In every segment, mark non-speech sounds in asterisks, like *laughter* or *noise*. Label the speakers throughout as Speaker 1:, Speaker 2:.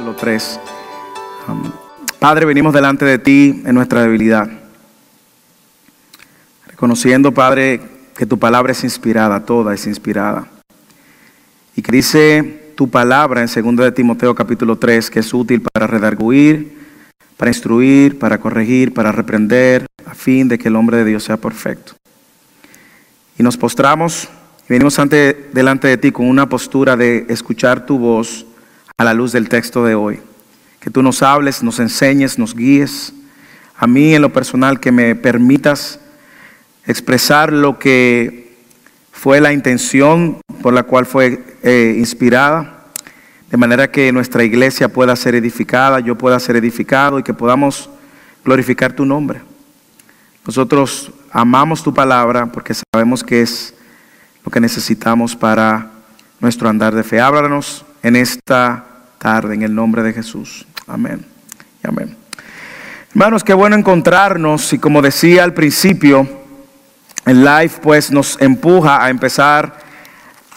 Speaker 1: capítulo 3. Um, Padre, venimos delante de ti en nuestra debilidad, reconociendo, Padre, que tu palabra es inspirada, toda es inspirada. Y que dice tu palabra en 2 de Timoteo capítulo 3 que es útil para redarguir, para instruir, para corregir, para reprender, a fin de que el hombre de Dios sea perfecto. Y nos postramos y venimos ante, delante de ti con una postura de escuchar tu voz a la luz del texto de hoy. Que tú nos hables, nos enseñes, nos guíes. A mí en lo personal que me permitas expresar lo que fue la intención por la cual fue eh, inspirada, de manera que nuestra iglesia pueda ser edificada, yo pueda ser edificado y que podamos glorificar tu nombre. Nosotros amamos tu palabra porque sabemos que es lo que necesitamos para nuestro andar de fe. Háblanos en esta tarde, en el nombre de Jesús. Amén. Amén. Hermanos, qué bueno encontrarnos y como decía al principio, el live pues nos empuja a empezar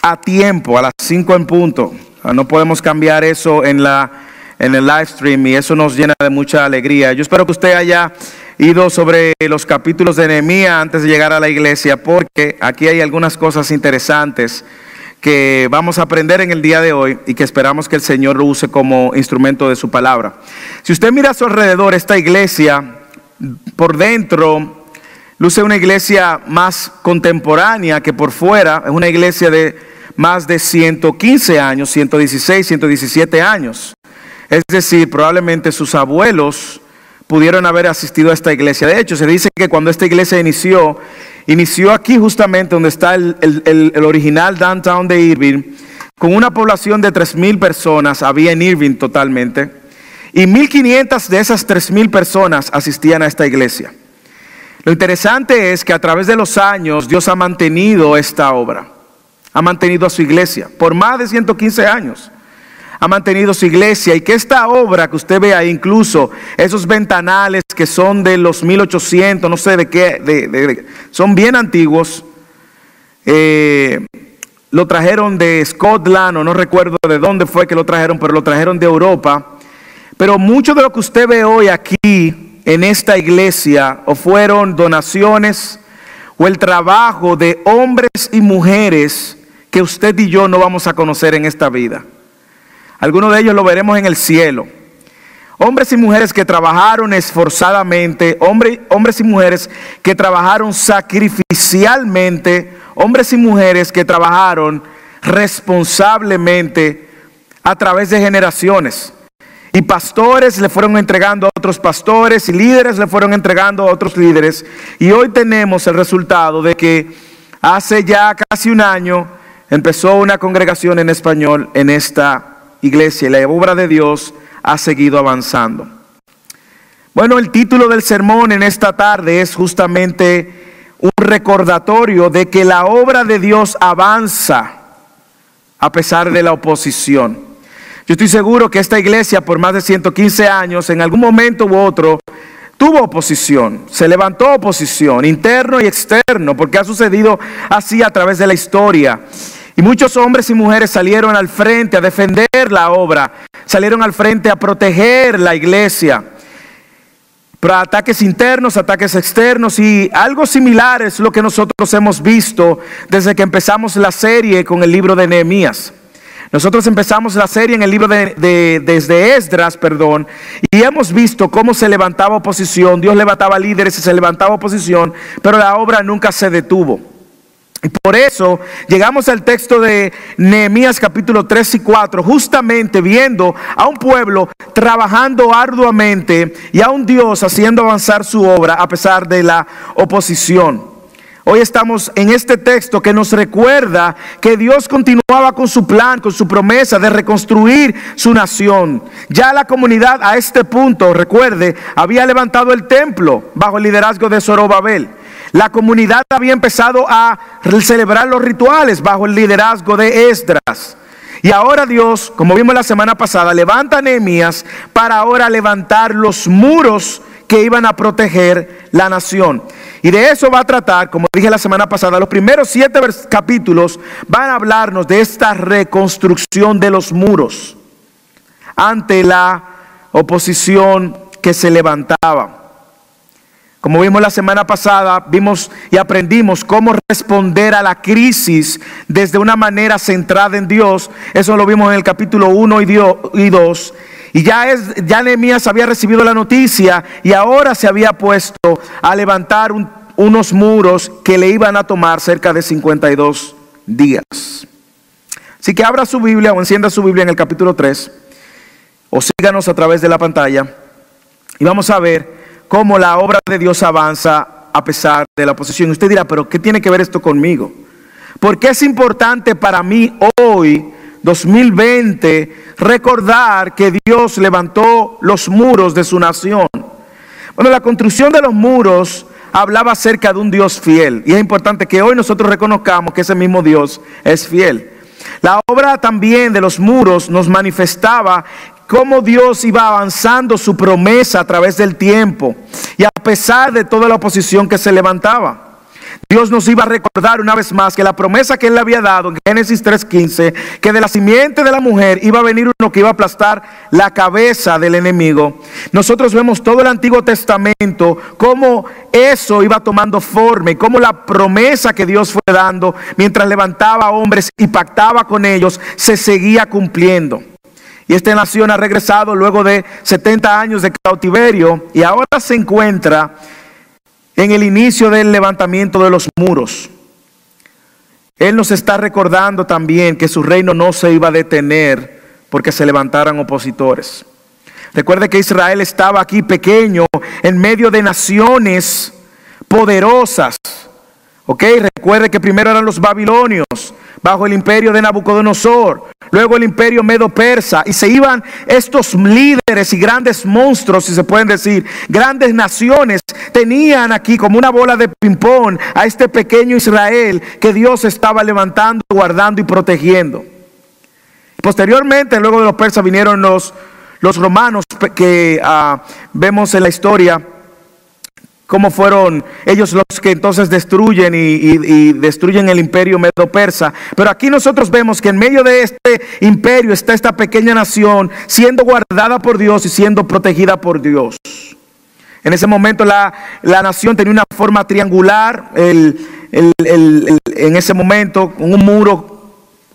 Speaker 1: a tiempo, a las 5 en punto. Ah, no podemos cambiar eso en, la, en el live stream y eso nos llena de mucha alegría. Yo espero que usted haya ido sobre los capítulos de Nehemías antes de llegar a la iglesia porque aquí hay algunas cosas interesantes que vamos a aprender en el día de hoy y que esperamos que el Señor lo use como instrumento de su palabra. Si usted mira a su alrededor, esta iglesia por dentro luce una iglesia más contemporánea que por fuera, es una iglesia de más de 115 años, 116, 117 años. Es decir, probablemente sus abuelos pudieron haber asistido a esta iglesia. De hecho, se dice que cuando esta iglesia inició, inició aquí justamente donde está el, original downtown de Irving, con una población de 3.000 personas, había en Irving totalmente, y 1.500 de esas 3.000 personas asistían a esta iglesia. Lo interesante es que a través de los años Dios ha mantenido esta obra, ha mantenido a su iglesia por más de 115 años ha mantenido su iglesia y que esta obra que usted ve ahí, incluso esos ventanales que son de los 1800, no sé de qué, son bien antiguos, eh, lo trajeron de Scotland o no recuerdo de dónde fue que lo trajeron, pero lo trajeron de Europa. Pero mucho de lo que usted ve hoy aquí en esta iglesia o fueron donaciones o el trabajo de hombres y mujeres que usted y yo no vamos a conocer en esta vida. Algunos de ellos lo veremos en el cielo. Hombres y mujeres que trabajaron esforzadamente, hombres, y mujeres que trabajaron sacrificialmente, hombres y mujeres que trabajaron responsablemente a través de generaciones. Y pastores le fueron entregando a otros pastores y líderes le fueron entregando a otros líderes. Y hoy tenemos el resultado de que hace ya casi un año empezó una congregación en español en esta iglesia y la obra de Dios ha seguido avanzando. Bueno, el título del sermón en esta tarde es justamente un recordatorio de que la obra de Dios avanza a pesar de la oposición. Yo estoy seguro que esta iglesia por más de 115 años, en algún momento u otro, tuvo oposición, se levantó oposición, interno y externo, porque ha sucedido así a través de la historia. Y muchos hombres y mujeres salieron al frente a defender la obra, salieron al frente a proteger la iglesia. Para ataques internos, ataques externos y algo similar es lo que nosotros hemos visto desde que empezamos la serie con el libro de Nehemías. Nosotros empezamos la serie en el libro de, desde Esdras, perdón, y hemos visto cómo se levantaba oposición, Dios levantaba líderes y se levantaba oposición, pero la obra nunca se detuvo. Por eso llegamos al texto de Nehemías capítulo 3 y 4, justamente viendo a un pueblo trabajando arduamente y a un Dios haciendo avanzar su obra a pesar de la oposición. Hoy estamos en este texto que nos recuerda que Dios continuaba con su plan, con su promesa de reconstruir su nación. Ya la comunidad a este punto, recuerde, había levantado el templo bajo el liderazgo de Zorobabel. La comunidad había empezado a celebrar los rituales bajo el liderazgo de Esdras. Y ahora Dios, como vimos la semana pasada, levanta a Nehemías para ahora levantar los muros que iban a proteger la nación. Y de eso va a tratar, como dije la semana pasada, los primeros siete capítulos van a hablarnos de esta reconstrucción de los muros. ante la oposición que se levantaba. Como vimos la semana pasada, vimos y aprendimos cómo responder a la crisis desde una manera centrada en Dios. Eso lo vimos en el capítulo 1 y 2. Y ya, es, ya Nehemías había recibido la noticia y ahora se había puesto a levantar unos muros que le iban a tomar cerca de 52 días. Así que abra su Biblia o encienda su Biblia en el capítulo 3 o síganos a través de la pantalla y vamos a ver cómo la obra de Dios avanza a pesar de la oposición. Usted dirá, pero ¿qué tiene que ver esto conmigo? Porque es importante para mí hoy, 2020, recordar que Dios levantó los muros de su nación. Bueno, la construcción de los muros hablaba acerca de un Dios fiel. Y es importante que hoy nosotros reconozcamos que ese mismo Dios es fiel. La obra también de los muros nos manifestaba cómo Dios iba avanzando su promesa a través del tiempo y a pesar de toda la oposición que se levantaba. Dios nos iba a recordar una vez más que la promesa que Él le había dado en Génesis 3.15, que de la simiente de la mujer iba a venir uno que iba a aplastar la cabeza del enemigo. Nosotros vemos todo el Antiguo Testamento, cómo eso iba tomando forma y cómo la promesa que Dios fue dando mientras levantaba hombres y pactaba con ellos, se seguía cumpliendo. Y esta nación ha regresado luego de 70 años de cautiverio y ahora se encuentra en el inicio del levantamiento de los muros. Él nos está recordando también que su reino no se iba a detener porque se levantaran opositores. Recuerde que Israel estaba aquí pequeño en medio de naciones poderosas. ¿Ok? Recuerde que primero eran los babilonios, bajo el imperio de Nabucodonosor, luego el imperio medo-persa, y se iban estos líderes y grandes monstruos, si se pueden decir, grandes naciones, tenían aquí como una bola de ping-pong a este pequeño Israel que Dios estaba levantando, guardando y protegiendo. Posteriormente, luego de los persas vinieron los, los romanos que ah, vemos en la historia cómo fueron ellos los que entonces destruyen y, destruyen el imperio medo-persa. Pero aquí nosotros vemos que en medio de este imperio está esta pequeña nación siendo guardada por Dios y siendo protegida por Dios. En ese momento la, nación tenía una forma triangular, en ese momento un muro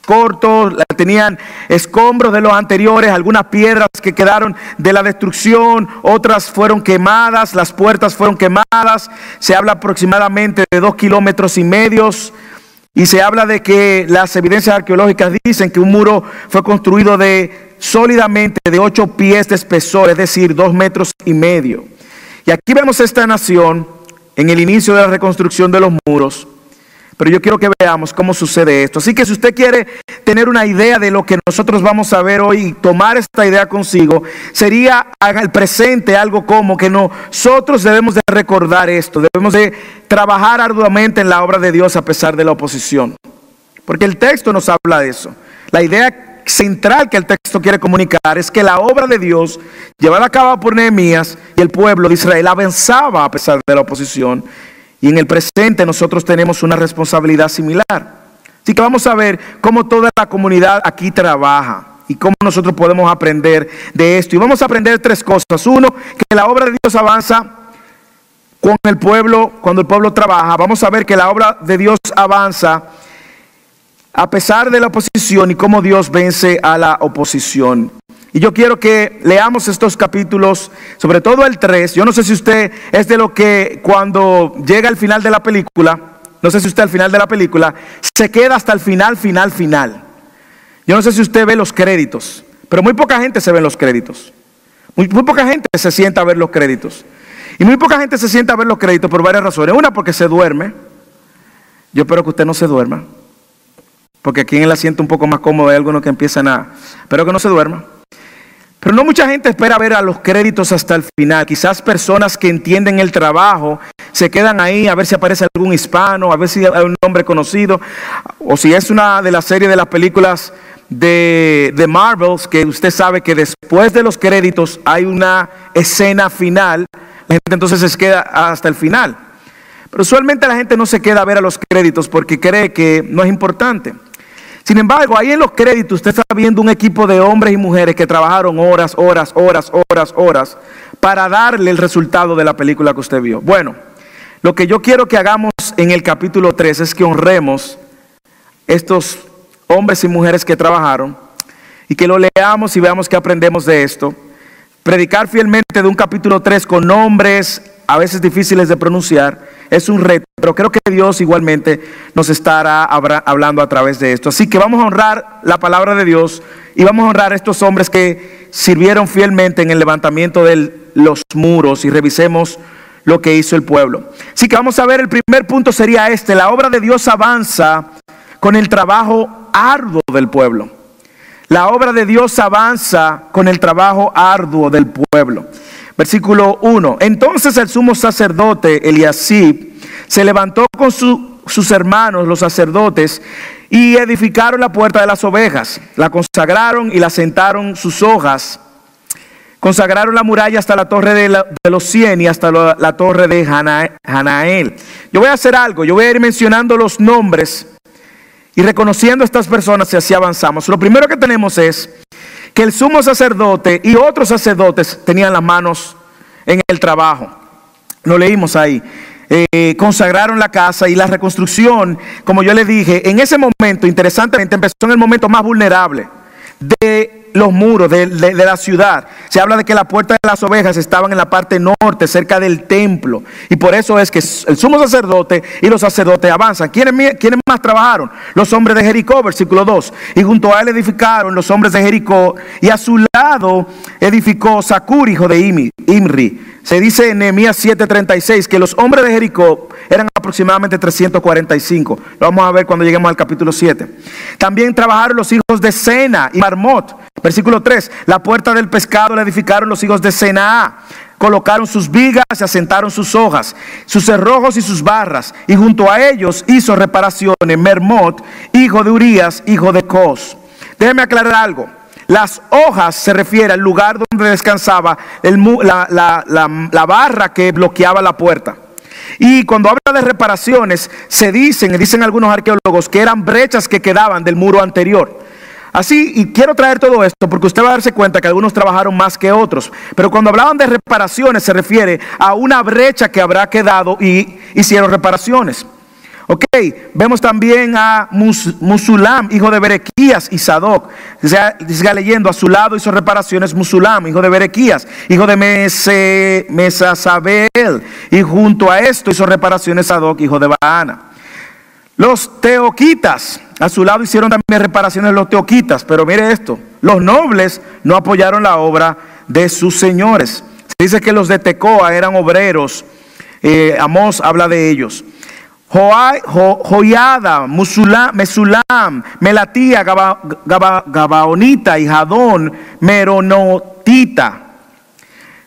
Speaker 1: cortos, tenían escombros de los anteriores, algunas piedras que quedaron de la destrucción, otras fueron quemadas, las puertas fueron quemadas, se habla aproximadamente de dos kilómetros y medios. Y se habla de que las evidencias arqueológicas dicen que un muro fue construido de sólidamente de ocho pies de espesor, es decir, dos metros y medio. Y aquí vemos esta nación en el inicio de la reconstrucción de los muros. Pero yo quiero que veamos cómo sucede esto. Así que si usted quiere tener una idea de lo que nosotros vamos a ver hoy y tomar esta idea consigo, sería el presente algo como que nosotros debemos de recordar esto, debemos de trabajar arduamente en la obra de Dios a pesar de la oposición. Porque el texto nos habla de eso. La idea central que el texto quiere comunicar es que la obra de Dios llevada a cabo por Nehemías y el pueblo de Israel avanzaba a pesar de la oposición y en el presente nosotros tenemos una responsabilidad similar. Así que vamos a ver cómo toda la comunidad aquí trabaja y cómo nosotros podemos aprender de esto. Y vamos a aprender tres cosas. Uno, que la obra de Dios avanza con el pueblo, cuando el pueblo trabaja. Vamos a ver que la obra de Dios avanza a pesar de la oposición y cómo Dios vence a la oposición. Y yo quiero que leamos estos capítulos, sobre todo el 3. Yo no sé si usted es de lo que cuando llega al final de la película, no sé si usted al final de la película, se queda hasta el final, final, final. Yo no sé si usted ve los créditos, pero muy poca gente se ve los créditos. Muy, poca gente se sienta a ver los créditos. Y muy poca gente se sienta a ver los créditos por varias razones. Una, porque se duerme. Yo espero que usted no se duerma. Porque aquí en el asiento un poco más cómodo hay algunos que empiezan a... Espero que no se duerma. Pero no mucha gente espera ver a los créditos hasta el final. Quizás personas que entienden el trabajo se quedan ahí a ver si aparece algún hispano, a ver si hay un nombre conocido, o si es una de las series de las películas de, de Marvels, que usted sabe que después de los créditos hay una escena final, la gente entonces se queda hasta el final. Pero usualmente la gente no se queda a ver a los créditos porque cree que no es importante. Sin embargo, ahí en los créditos usted está viendo un equipo de hombres y mujeres que trabajaron horas, horas, horas, horas, horas para darle el resultado de la película que usted vio. Bueno, lo que yo quiero que hagamos en el capítulo 3 es que honremos estos hombres y mujeres que trabajaron y que lo leamos y veamos qué aprendemos de esto. Predicar fielmente de un capítulo 3 con nombres a veces difíciles de pronunciar es un reto, pero creo que Dios igualmente nos estará hablando a través de esto. Así que vamos a honrar la palabra de Dios y vamos a honrar a estos hombres que sirvieron fielmente en el levantamiento de los muros y revisemos lo que hizo el pueblo. Así que vamos a ver, el primer punto sería este, la obra de Dios avanza con el trabajo arduo del pueblo. La obra de Dios avanza con el trabajo arduo del pueblo. Versículo 1. Entonces el sumo sacerdote Eliasib se levantó con sus hermanos, los sacerdotes, y edificaron la puerta de las ovejas. La consagraron y la sentaron sus hojas. Consagraron la muralla hasta la torre de, los cien y hasta la, torre de Hanael. Yo voy a hacer algo, yo voy a ir mencionando los nombres y reconociendo a estas personas y así avanzamos. Lo primero que tenemos es que el sumo sacerdote y otros sacerdotes tenían las manos en el trabajo. Lo leímos ahí. Eh, consagraron la casa y la reconstrucción, como yo le dije, en ese momento, interesantemente, empezó en el momento más vulnerable de los muros de, la ciudad. Se habla de que la puerta de las ovejas estaban en la parte norte, cerca del templo. Y por eso es que el sumo sacerdote y los sacerdotes avanzan. ¿Quiénes, ¿Quiénes, más trabajaron? Los hombres de Jericó, versículo 2. Y junto a él edificaron los hombres de Jericó. Y a su lado edificó Sacur, hijo de Imri. Se dice en Nehemías 7:36 que los hombres de Jericó eran aproximadamente 345. Lo vamos a ver cuando lleguemos al capítulo 7. También trabajaron los hijos de Sena y Marmot. Versículo 3. La puerta del pescado la edificaron los hijos de Sena. Colocaron sus vigas y asentaron sus hojas, sus cerrojos y sus barras. Y junto a ellos hizo reparaciones Mermot, hijo de Urías, hijo de Cos. Déjeme aclarar algo. Las hojas se refiere al lugar donde descansaba la, barra que bloqueaba la puerta. Y cuando habla de reparaciones, se dicen, dicen algunos arqueólogos, que eran brechas que quedaban del muro anterior. Así, y quiero traer todo esto porque usted va a darse cuenta que algunos trabajaron más que otros. Pero cuando hablaban de reparaciones se refiere a una brecha que habrá quedado y hicieron reparaciones. Ok, vemos también a Musulam, hijo de Berequías y Sadoc. Siga leyendo, a su lado hizo reparaciones Musulam, hijo de Berequías, hijo de Mesasabel. Y junto a esto hizo reparaciones Sadoc, hijo de Baana. Los teoquitas, a su lado hicieron también reparaciones los teoquitas. Pero mire esto, los nobles no apoyaron la obra de sus señores. Se dice que los de Tecoa eran obreros. Eh, Amós habla de ellos. Joyada, Musulam, Mesulam, Melatía, Gabaonita y Jadón, Meronotita.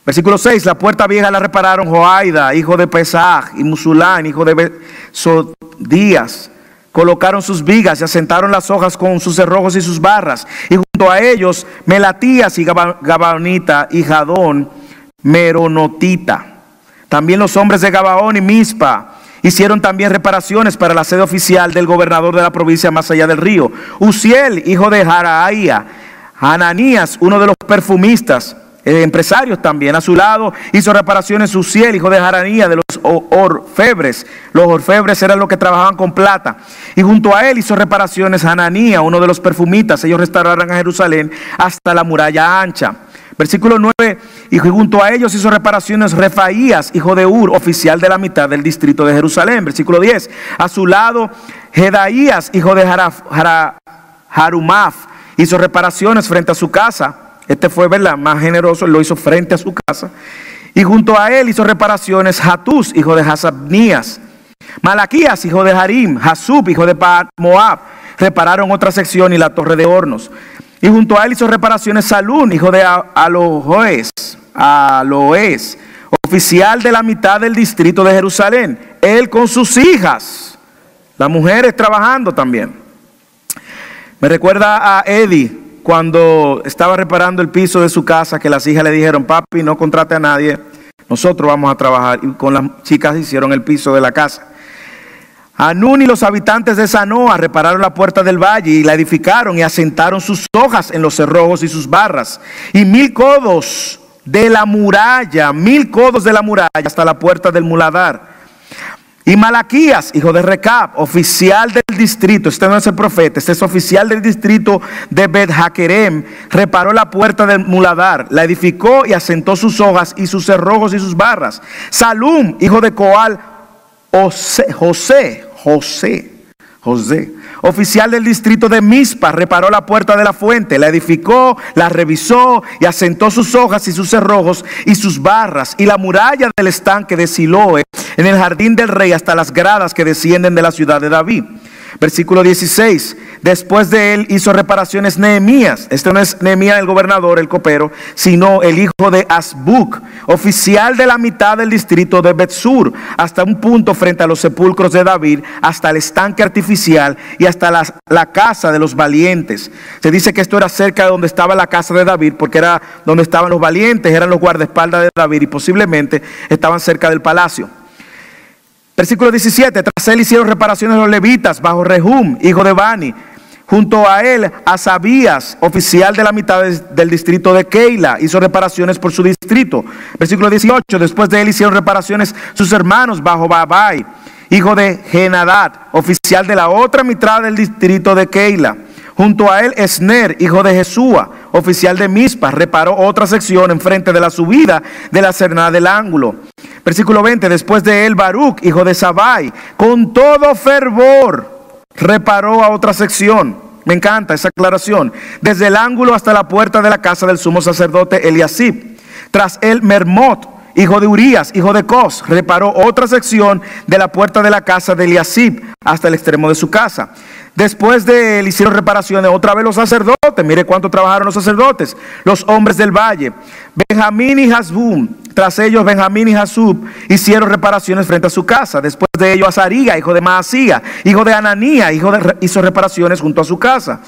Speaker 1: Versículo 6, la puerta vieja la repararon Joaida, hijo de Pesaj, y Musulán, hijo de Sodías. Colocaron sus vigas y asentaron las hojas con sus cerrojos y sus barras. Y junto a ellos, Melatías y Gabaonita y Jadón, Meronotita. También los hombres de Gabaón y Mispa Hicieron también reparaciones para la sede oficial del gobernador de la provincia más allá del río. Uziel, hijo de Jaraía. Ananías, uno de los perfumistas, empresarios también. A su lado hizo reparaciones Uziel, hijo de Jaraía, de los orfebres. Los orfebres eran los que trabajaban con plata. Y junto a él hizo reparaciones Hananía, uno de los perfumistas. Ellos restauraron a Jerusalén hasta la muralla ancha. Versículo 9, y junto a ellos hizo reparaciones Refaías, hijo de Ur, oficial de la mitad del distrito de Jerusalén. Versículo 10, a su lado Jedaías, hijo de Harumaf, hizo reparaciones frente a su casa. Este fue, ¿verdad? Más generoso, lo hizo frente a su casa. Y junto a él hizo reparaciones Hatus, hijo de Hasabnías. Malaquías, hijo de Harim. Hasub, hijo de Moab. Repararon otra sección y la torre de hornos. Y junto a él hizo reparaciones Salún, hijo de Aloes, Aloes, oficial de la mitad del distrito de Jerusalén. Él con sus hijas, las mujeres trabajando también. Me recuerda a Eddie cuando estaba reparando el piso de su casa, que las hijas le dijeron, papi, no contrate a nadie, nosotros vamos a trabajar. Y con las chicas hicieron el piso de la casa. Anún y los habitantes de Sanoa repararon la puerta del valle y la edificaron y asentaron sus hojas en los cerrojos y sus barras. Y mil codos de la muralla, mil codos de la muralla hasta la puerta del muladar. Y Malaquías, hijo de Recab, oficial del distrito, este no es el profeta, este es oficial del distrito de Bet Hakerem, reparó la puerta del muladar, la edificó y asentó sus hojas y sus cerrojos y sus barras. Salum, hijo de Coal, José, José, José, oficial del distrito de Mispa, reparó la puerta de la fuente, la edificó, la revisó y asentó sus hojas y sus cerrojos y sus barras y la muralla del estanque de Siloe en el jardín del rey hasta las gradas que descienden de la ciudad de David. Versículo 16. Después de él hizo reparaciones Nehemías. Este no es Nehemías el gobernador, el copero, sino el hijo de Asbuk, oficial de la mitad del distrito de Betsur, hasta un punto frente a los sepulcros de David, hasta el estanque artificial y hasta la, la casa de los valientes. Se dice que esto era cerca de donde estaba la casa de David, porque era donde estaban los valientes, eran los guardaespaldas de David y posiblemente estaban cerca del palacio. Versículo 17, tras él hicieron reparaciones los levitas bajo Rehum, hijo de Bani. Junto a él, Asabías, oficial de la mitad del distrito de Keila, hizo reparaciones por su distrito. Versículo 18, después de él hicieron reparaciones sus hermanos bajo Babai, hijo de Genadad, oficial de la otra mitad del distrito de Keila. Junto a él, Esner, hijo de Jesúa, oficial de Mispa, reparó otra sección enfrente de la subida de la cernada del ángulo. Versículo 20, después de él, Baruch, hijo de Sabai, con todo fervor, reparó a otra sección. Me encanta esa aclaración. Desde el ángulo hasta la puerta de la casa del sumo sacerdote Eliasib. Tras él, Mermot, hijo de Urías, hijo de Cos, reparó otra sección de la puerta de la casa de Eliasib hasta el extremo de su casa. Después de él hicieron reparaciones otra vez los sacerdotes. Mire cuánto trabajaron los sacerdotes. Los hombres del valle. Benjamín y Hasbum. Tras ellos Benjamín y Hasub hicieron reparaciones frente a su casa. Después de ellos Azaría, hijo de Maasía, hijo de Ananía, hijo de, hizo reparaciones junto a su casa.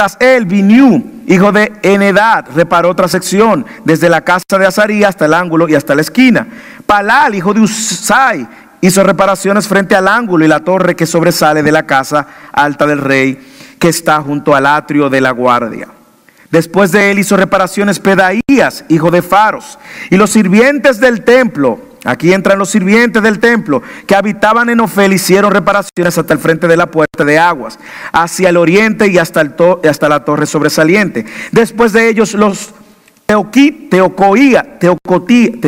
Speaker 1: Tras él, Biniú, hijo de Enedad, reparó otra sección, desde la casa de Azaría hasta el ángulo y hasta la esquina. Palal, hijo de Usai, hizo reparaciones frente al ángulo y la torre que sobresale de la casa alta del rey, que está junto al atrio de la guardia. Después de él hizo reparaciones Pedaías, hijo de Faros, y los sirvientes del templo. Aquí entran los sirvientes del templo que habitaban en Ofel, hicieron reparaciones hasta el frente de la puerta de aguas, hacia el oriente y hasta, el hasta la torre sobresaliente. Después de ellos los teoquí, teocoía, teocotí,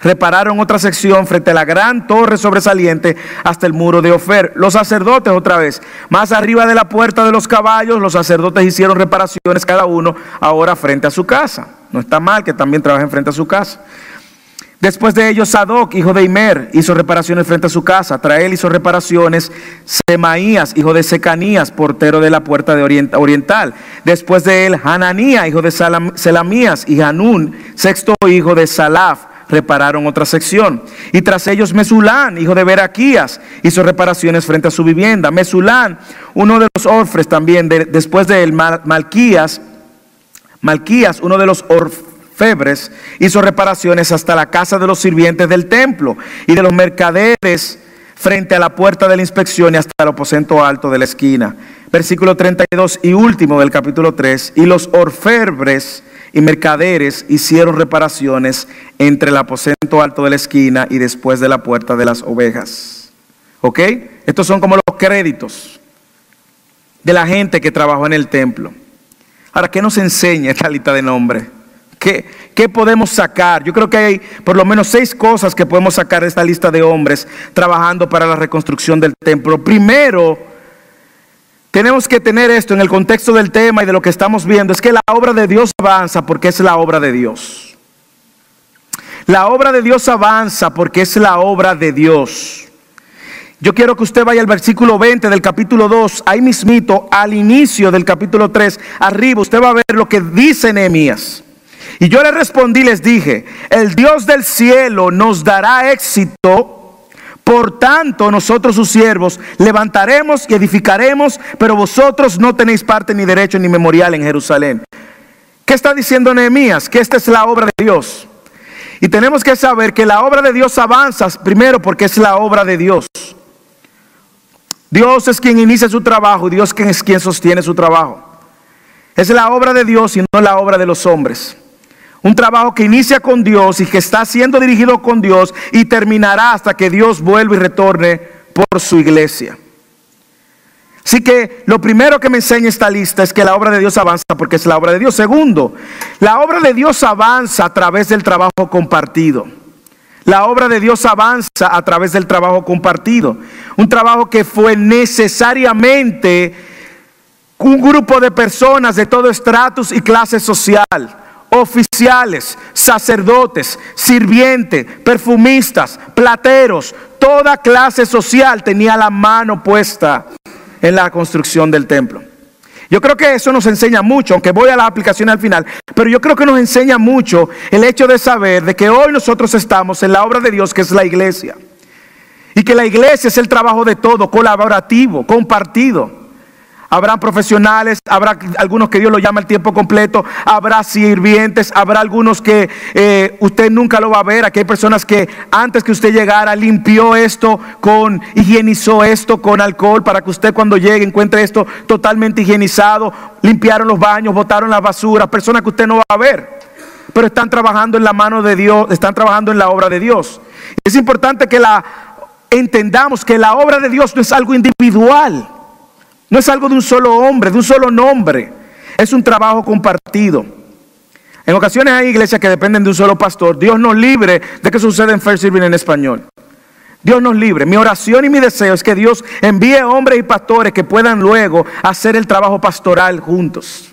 Speaker 1: repararon otra sección frente a la gran torre sobresaliente hasta el muro de Ofer. Los sacerdotes otra vez, más arriba de la puerta de los caballos, los sacerdotes hicieron reparaciones cada uno ahora frente a su casa. No está mal que también trabajen frente a su casa. Después de ellos, Sadoc, hijo de Imer, hizo reparaciones frente a su casa. Trael hizo reparaciones. Semaías, hijo de Secanías, portero de la puerta de oriental. Después de él, Hananía, hijo de Selamías, y Hanún, sexto hijo de Salaf repararon otra sección. Y tras ellos Mesulán, hijo de Beraquías, hizo reparaciones frente a su vivienda. Mesulán, uno de los orfres también, después de él, Malquías, Malquías, uno de los orfebres, hizo reparaciones hasta la casa de los sirvientes del templo y de los mercaderes frente a la puerta de la inspección y hasta el aposento alto de la esquina. Versículo 32 y último del capítulo 3. Y los orfebres y mercaderes hicieron reparaciones entre el aposento alto de la esquina y después de la puerta de las ovejas. ¿Ok? Estos son como los créditos de la gente que trabajó en el templo. Ahora, ¿qué nos enseña esta lista de nombres? ¿Qué, ¿Qué, podemos sacar? Yo creo que hay por lo menos seis cosas que podemos sacar de esta lista de hombres trabajando para la reconstrucción del templo. Primero, tenemos que tener esto en el contexto del tema y de lo que estamos viendo. Es que la obra de Dios avanza porque es la obra de Dios. La obra de Dios avanza porque es la obra de Dios. Yo quiero que usted vaya al versículo 20 del capítulo 2, ahí mismito, al inicio del capítulo 3, arriba, usted va a ver lo que dice Nehemías. Y yo le respondí, les dije, el Dios del cielo nos dará éxito por tanto, nosotros sus siervos levantaremos y edificaremos, pero vosotros no tenéis parte ni derecho ni memorial en Jerusalén. ¿Qué está diciendo Nehemías? Que esta es la obra de Dios. Y tenemos que saber que la obra de Dios avanza primero porque es la obra de Dios. Dios es quien inicia su trabajo, Dios es quien sostiene su trabajo. Es la obra de Dios y no la obra de los hombres. Un trabajo que inicia con Dios y que está siendo dirigido con Dios y terminará hasta que Dios vuelva y retorne por su iglesia. Así que lo primero que me enseña esta lista es que la obra de Dios avanza porque es la obra de Dios. Segundo, la obra de Dios avanza a través del trabajo compartido. La obra de Dios avanza a través del trabajo compartido. Un trabajo que fue necesariamente un grupo de personas de todo estratus y clase social oficiales, sacerdotes, sirvientes, perfumistas, plateros, toda clase social tenía la mano puesta en la construcción del templo. Yo creo que eso nos enseña mucho, aunque voy a la aplicación al final, pero yo creo que nos enseña mucho el hecho de saber de que hoy nosotros estamos en la obra de Dios que es la iglesia. Y que la iglesia es el trabajo de todo, colaborativo, compartido. Habrá profesionales, habrá algunos que Dios lo llama el tiempo completo, habrá sirvientes, habrá algunos que eh, usted nunca lo va a ver. Aquí hay personas que antes que usted llegara limpió esto con, higienizó esto con alcohol para que usted cuando llegue encuentre esto totalmente higienizado. Limpiaron los baños, botaron la basura, personas que usted no va a ver. Pero están trabajando en la mano de Dios, están trabajando en la obra de Dios. Es importante que la entendamos que la obra de Dios no es algo individual. No es algo de un solo hombre, de un solo nombre. Es un trabajo compartido. En ocasiones hay iglesias que dependen de un solo pastor. Dios nos libre de que suceda en First Serving en español. Dios nos libre. Mi oración y mi deseo es que Dios envíe hombres y pastores que puedan luego hacer el trabajo pastoral juntos.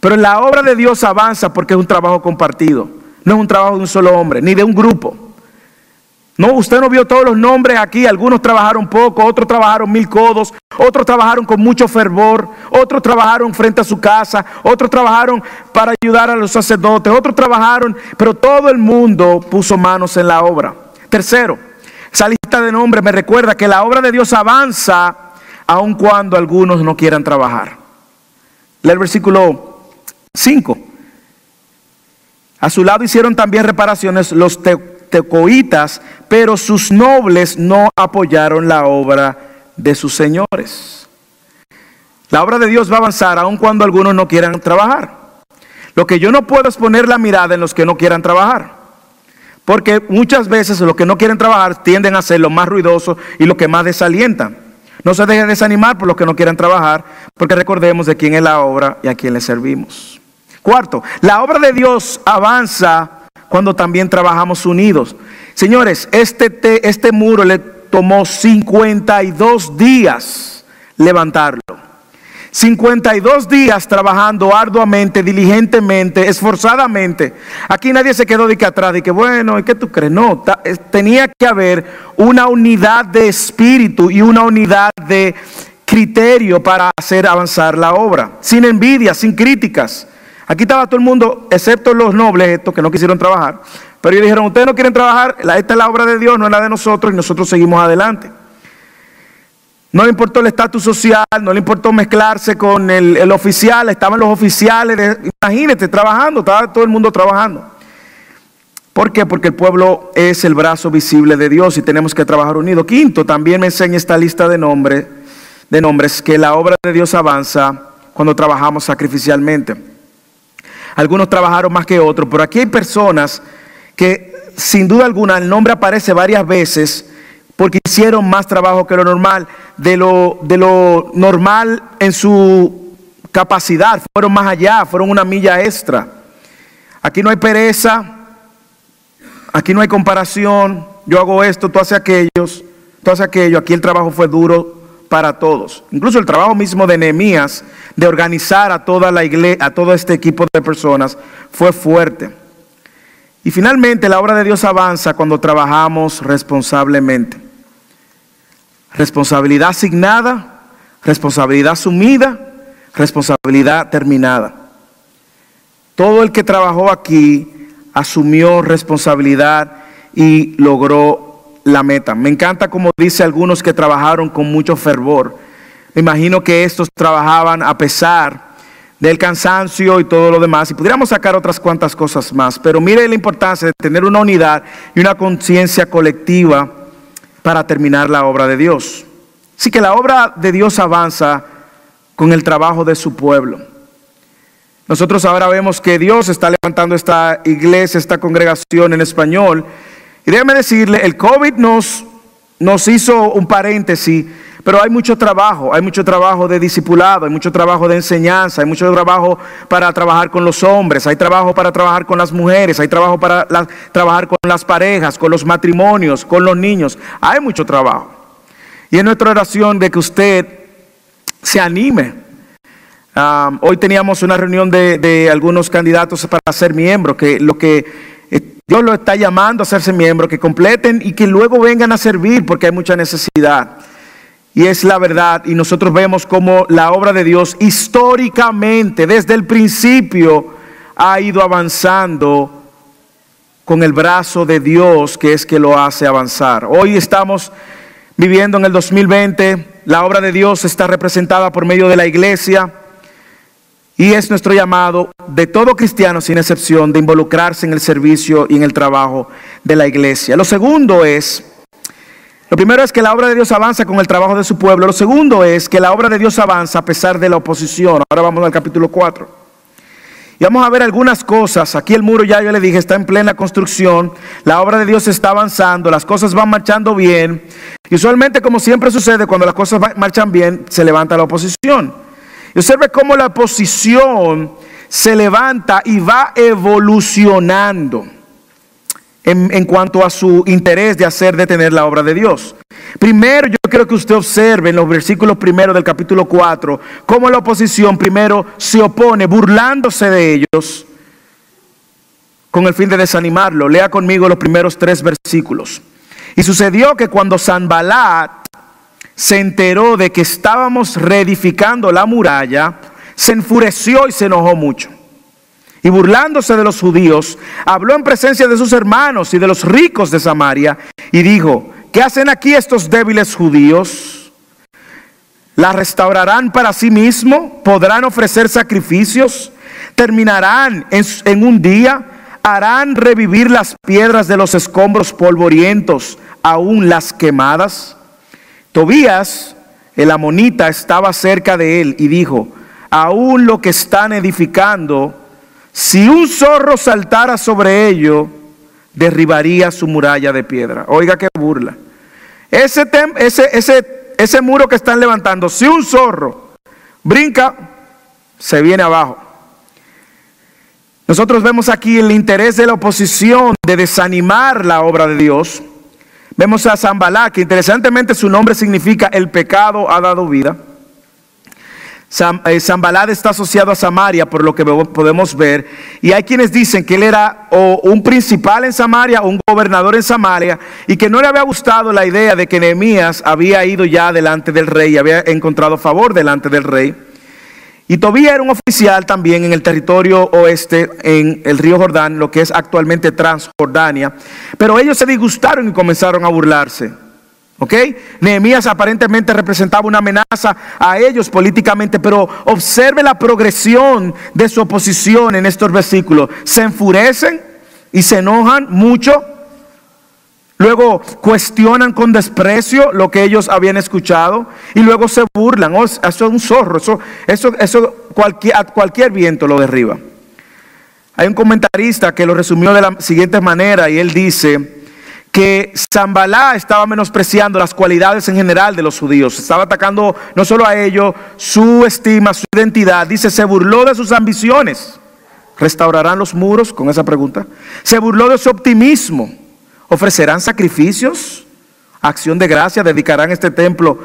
Speaker 1: Pero la obra de Dios avanza porque es un trabajo compartido. No es un trabajo de un solo hombre, ni de un grupo. No, usted no vio todos los nombres aquí. Algunos trabajaron poco, otros trabajaron mil codos, otros trabajaron con mucho fervor, otros trabajaron frente a su casa, otros trabajaron para ayudar a los sacerdotes, otros trabajaron, pero todo el mundo puso manos en la obra. Tercero, esa lista de nombres me recuerda que la obra de Dios avanza aun cuando algunos no quieran trabajar. Lee el versículo 5. A su lado hicieron también reparaciones los tecoitas, pero sus nobles no apoyaron la obra de sus señores. La obra de Dios va a avanzar aun cuando algunos no quieran trabajar. Lo que yo no puedo es poner la mirada en los que no quieran trabajar. Porque muchas veces los que no quieren trabajar tienden a ser lo más ruidoso y lo que más desalientan. No se deje desanimar por los que no quieran trabajar, porque recordemos de quién es la obra y a quién le servimos. Cuarto, la obra de Dios avanza cuando también trabajamos unidos. Señores, este, este muro le tomó 52 días levantarlo. 52 días trabajando arduamente, diligentemente, esforzadamente. Aquí nadie se quedó de que atrás, de que bueno, ¿y qué tú crees? No, tenía que haber una unidad de espíritu y una unidad de criterio para hacer avanzar la obra, sin envidia, sin críticas. Aquí estaba todo el mundo, excepto los nobles, estos que no quisieron trabajar. Pero ellos dijeron, ustedes no quieren trabajar, esta es la obra de Dios, no es la de nosotros, y nosotros seguimos adelante. No le importó el estatus social, no le importó mezclarse con el, oficial, estaban los oficiales, imagínate, trabajando, estaba todo el mundo trabajando. ¿Por qué? Porque el pueblo es el brazo visible de Dios y tenemos que trabajar unidos. Quinto, también me enseña esta lista de nombres, de nombres que la obra de Dios avanza cuando trabajamos sacrificialmente. Algunos trabajaron más que otros, pero aquí hay personas que sin duda alguna el nombre aparece varias veces porque hicieron más trabajo que lo normal, de lo, de lo normal en su capacidad, fueron más allá, fueron una milla extra. Aquí no hay pereza, aquí no hay comparación, yo hago esto, tú haces aquellos, tú haces aquello, aquí el trabajo fue duro, para todos. Incluso el trabajo mismo de Nehemías de organizar a toda la iglesia, a todo este equipo de personas fue fuerte. Y finalmente la obra de Dios avanza cuando trabajamos responsablemente. Responsabilidad asignada, responsabilidad asumida, responsabilidad terminada. Todo el que trabajó aquí asumió responsabilidad y logró la meta. Me encanta como dice algunos que trabajaron con mucho fervor. Me imagino que estos trabajaban a pesar del cansancio y todo lo demás. Y pudiéramos sacar otras cuantas cosas más. Pero mire la importancia de tener una unidad y una conciencia colectiva para terminar la obra de Dios. Así que la obra de Dios avanza con el trabajo de su pueblo. Nosotros ahora vemos que Dios está levantando esta iglesia, esta congregación en español. Y déjame decirle, el COVID nos, nos hizo un paréntesis pero hay mucho trabajo, hay mucho trabajo de discipulado, hay mucho trabajo de enseñanza, hay mucho trabajo para trabajar con los hombres, hay trabajo para trabajar con las mujeres, hay trabajo para trabajar con las parejas, con los matrimonios, con los niños. Hay mucho trabajo. Y es nuestra oración de que usted se anime. hoy teníamos una reunión de, de algunos candidatos para ser miembros, que lo que Dios lo está llamando a hacerse miembro, que completen y que luego vengan a servir porque hay mucha necesidad y es la verdad. Y nosotros vemos como la obra de Dios históricamente, desde el principio, ha ido avanzando con el brazo de Dios que es que lo hace avanzar. Hoy estamos viviendo en el 2020, la obra de Dios está representada por medio de la iglesia y es nuestro llamado de todo cristiano sin excepción de involucrarse en el servicio y en el trabajo de la iglesia. Lo segundo es lo primero es que la obra de Dios avanza con el trabajo de su pueblo. Lo segundo es que la obra de Dios avanza a pesar de la oposición. Ahora vamos al capítulo 4. Y vamos a ver algunas cosas. Aquí el muro ya yo le dije está en plena construcción. La obra de Dios está avanzando. Las cosas van marchando bien. Y usualmente como siempre sucede cuando las cosas marchan bien, se levanta la oposición. Observe cómo la oposición se levanta y va evolucionando en, cuanto a su interés de hacer detener la obra de Dios. Primero, yo quiero que usted observe en los versículos primeros del capítulo 4 cómo la oposición primero se opone burlándose de ellos con el fin de desanimarlo. Lea conmigo los primeros tres versículos. Y sucedió que cuando Sanbalat se enteró de que estábamos reedificando la muralla, se enfureció y se enojó mucho y burlándose de los judíos, habló en presencia de sus hermanos y de los ricos de Samaria y dijo, ¿qué hacen aquí estos débiles judíos? ¿La restaurarán para sí mismo? ¿Podrán ofrecer sacrificios? ¿Terminarán en, un día? ¿Harán revivir las piedras de los escombros polvorientos, aún las quemadas? Tobías, el amonita, estaba cerca de él y dijo, aún lo que están edificando, si un zorro saltara sobre ello, derribaría su muralla de piedra. Oiga qué burla. Ese, ese, ese, ese muro que están levantando, si un zorro brinca, se viene abajo. Nosotros vemos aquí el interés de la oposición de desanimar la obra de Dios. Vemos a Zambalá, que interesantemente su nombre significa el pecado ha dado vida. Zambalad eh, está asociado a Samaria, por lo que podemos ver. Y hay quienes dicen que él era un principal en Samaria o un gobernador en Samaria y que no le había gustado la idea de que Nehemías había ido ya delante del rey y había encontrado favor delante del rey. Y Tobía era un oficial también en el territorio oeste, en el río Jordán, lo que es actualmente Transjordania. Pero ellos se disgustaron y comenzaron a burlarse. ¿Ok? Nehemías aparentemente representaba una amenaza a ellos políticamente, pero observe la progresión de su oposición en estos versículos. Se enfurecen y se enojan mucho. Luego cuestionan con desprecio lo que ellos habían escuchado y luego se burlan. Oh, eso es un zorro, eso, eso, eso cualquier, cualquier viento lo derriba. Hay un comentarista que lo resumió de la siguiente manera y él dice, que Zambalá estaba menospreciando las cualidades en general de los judíos, estaba atacando no solo a ellos, su estima, su identidad, dice, se burló de sus ambiciones. ¿Restaurarán los muros con esa pregunta? Se burló de su optimismo. ¿Ofrecerán sacrificios? Acción de gracia, dedicarán este templo.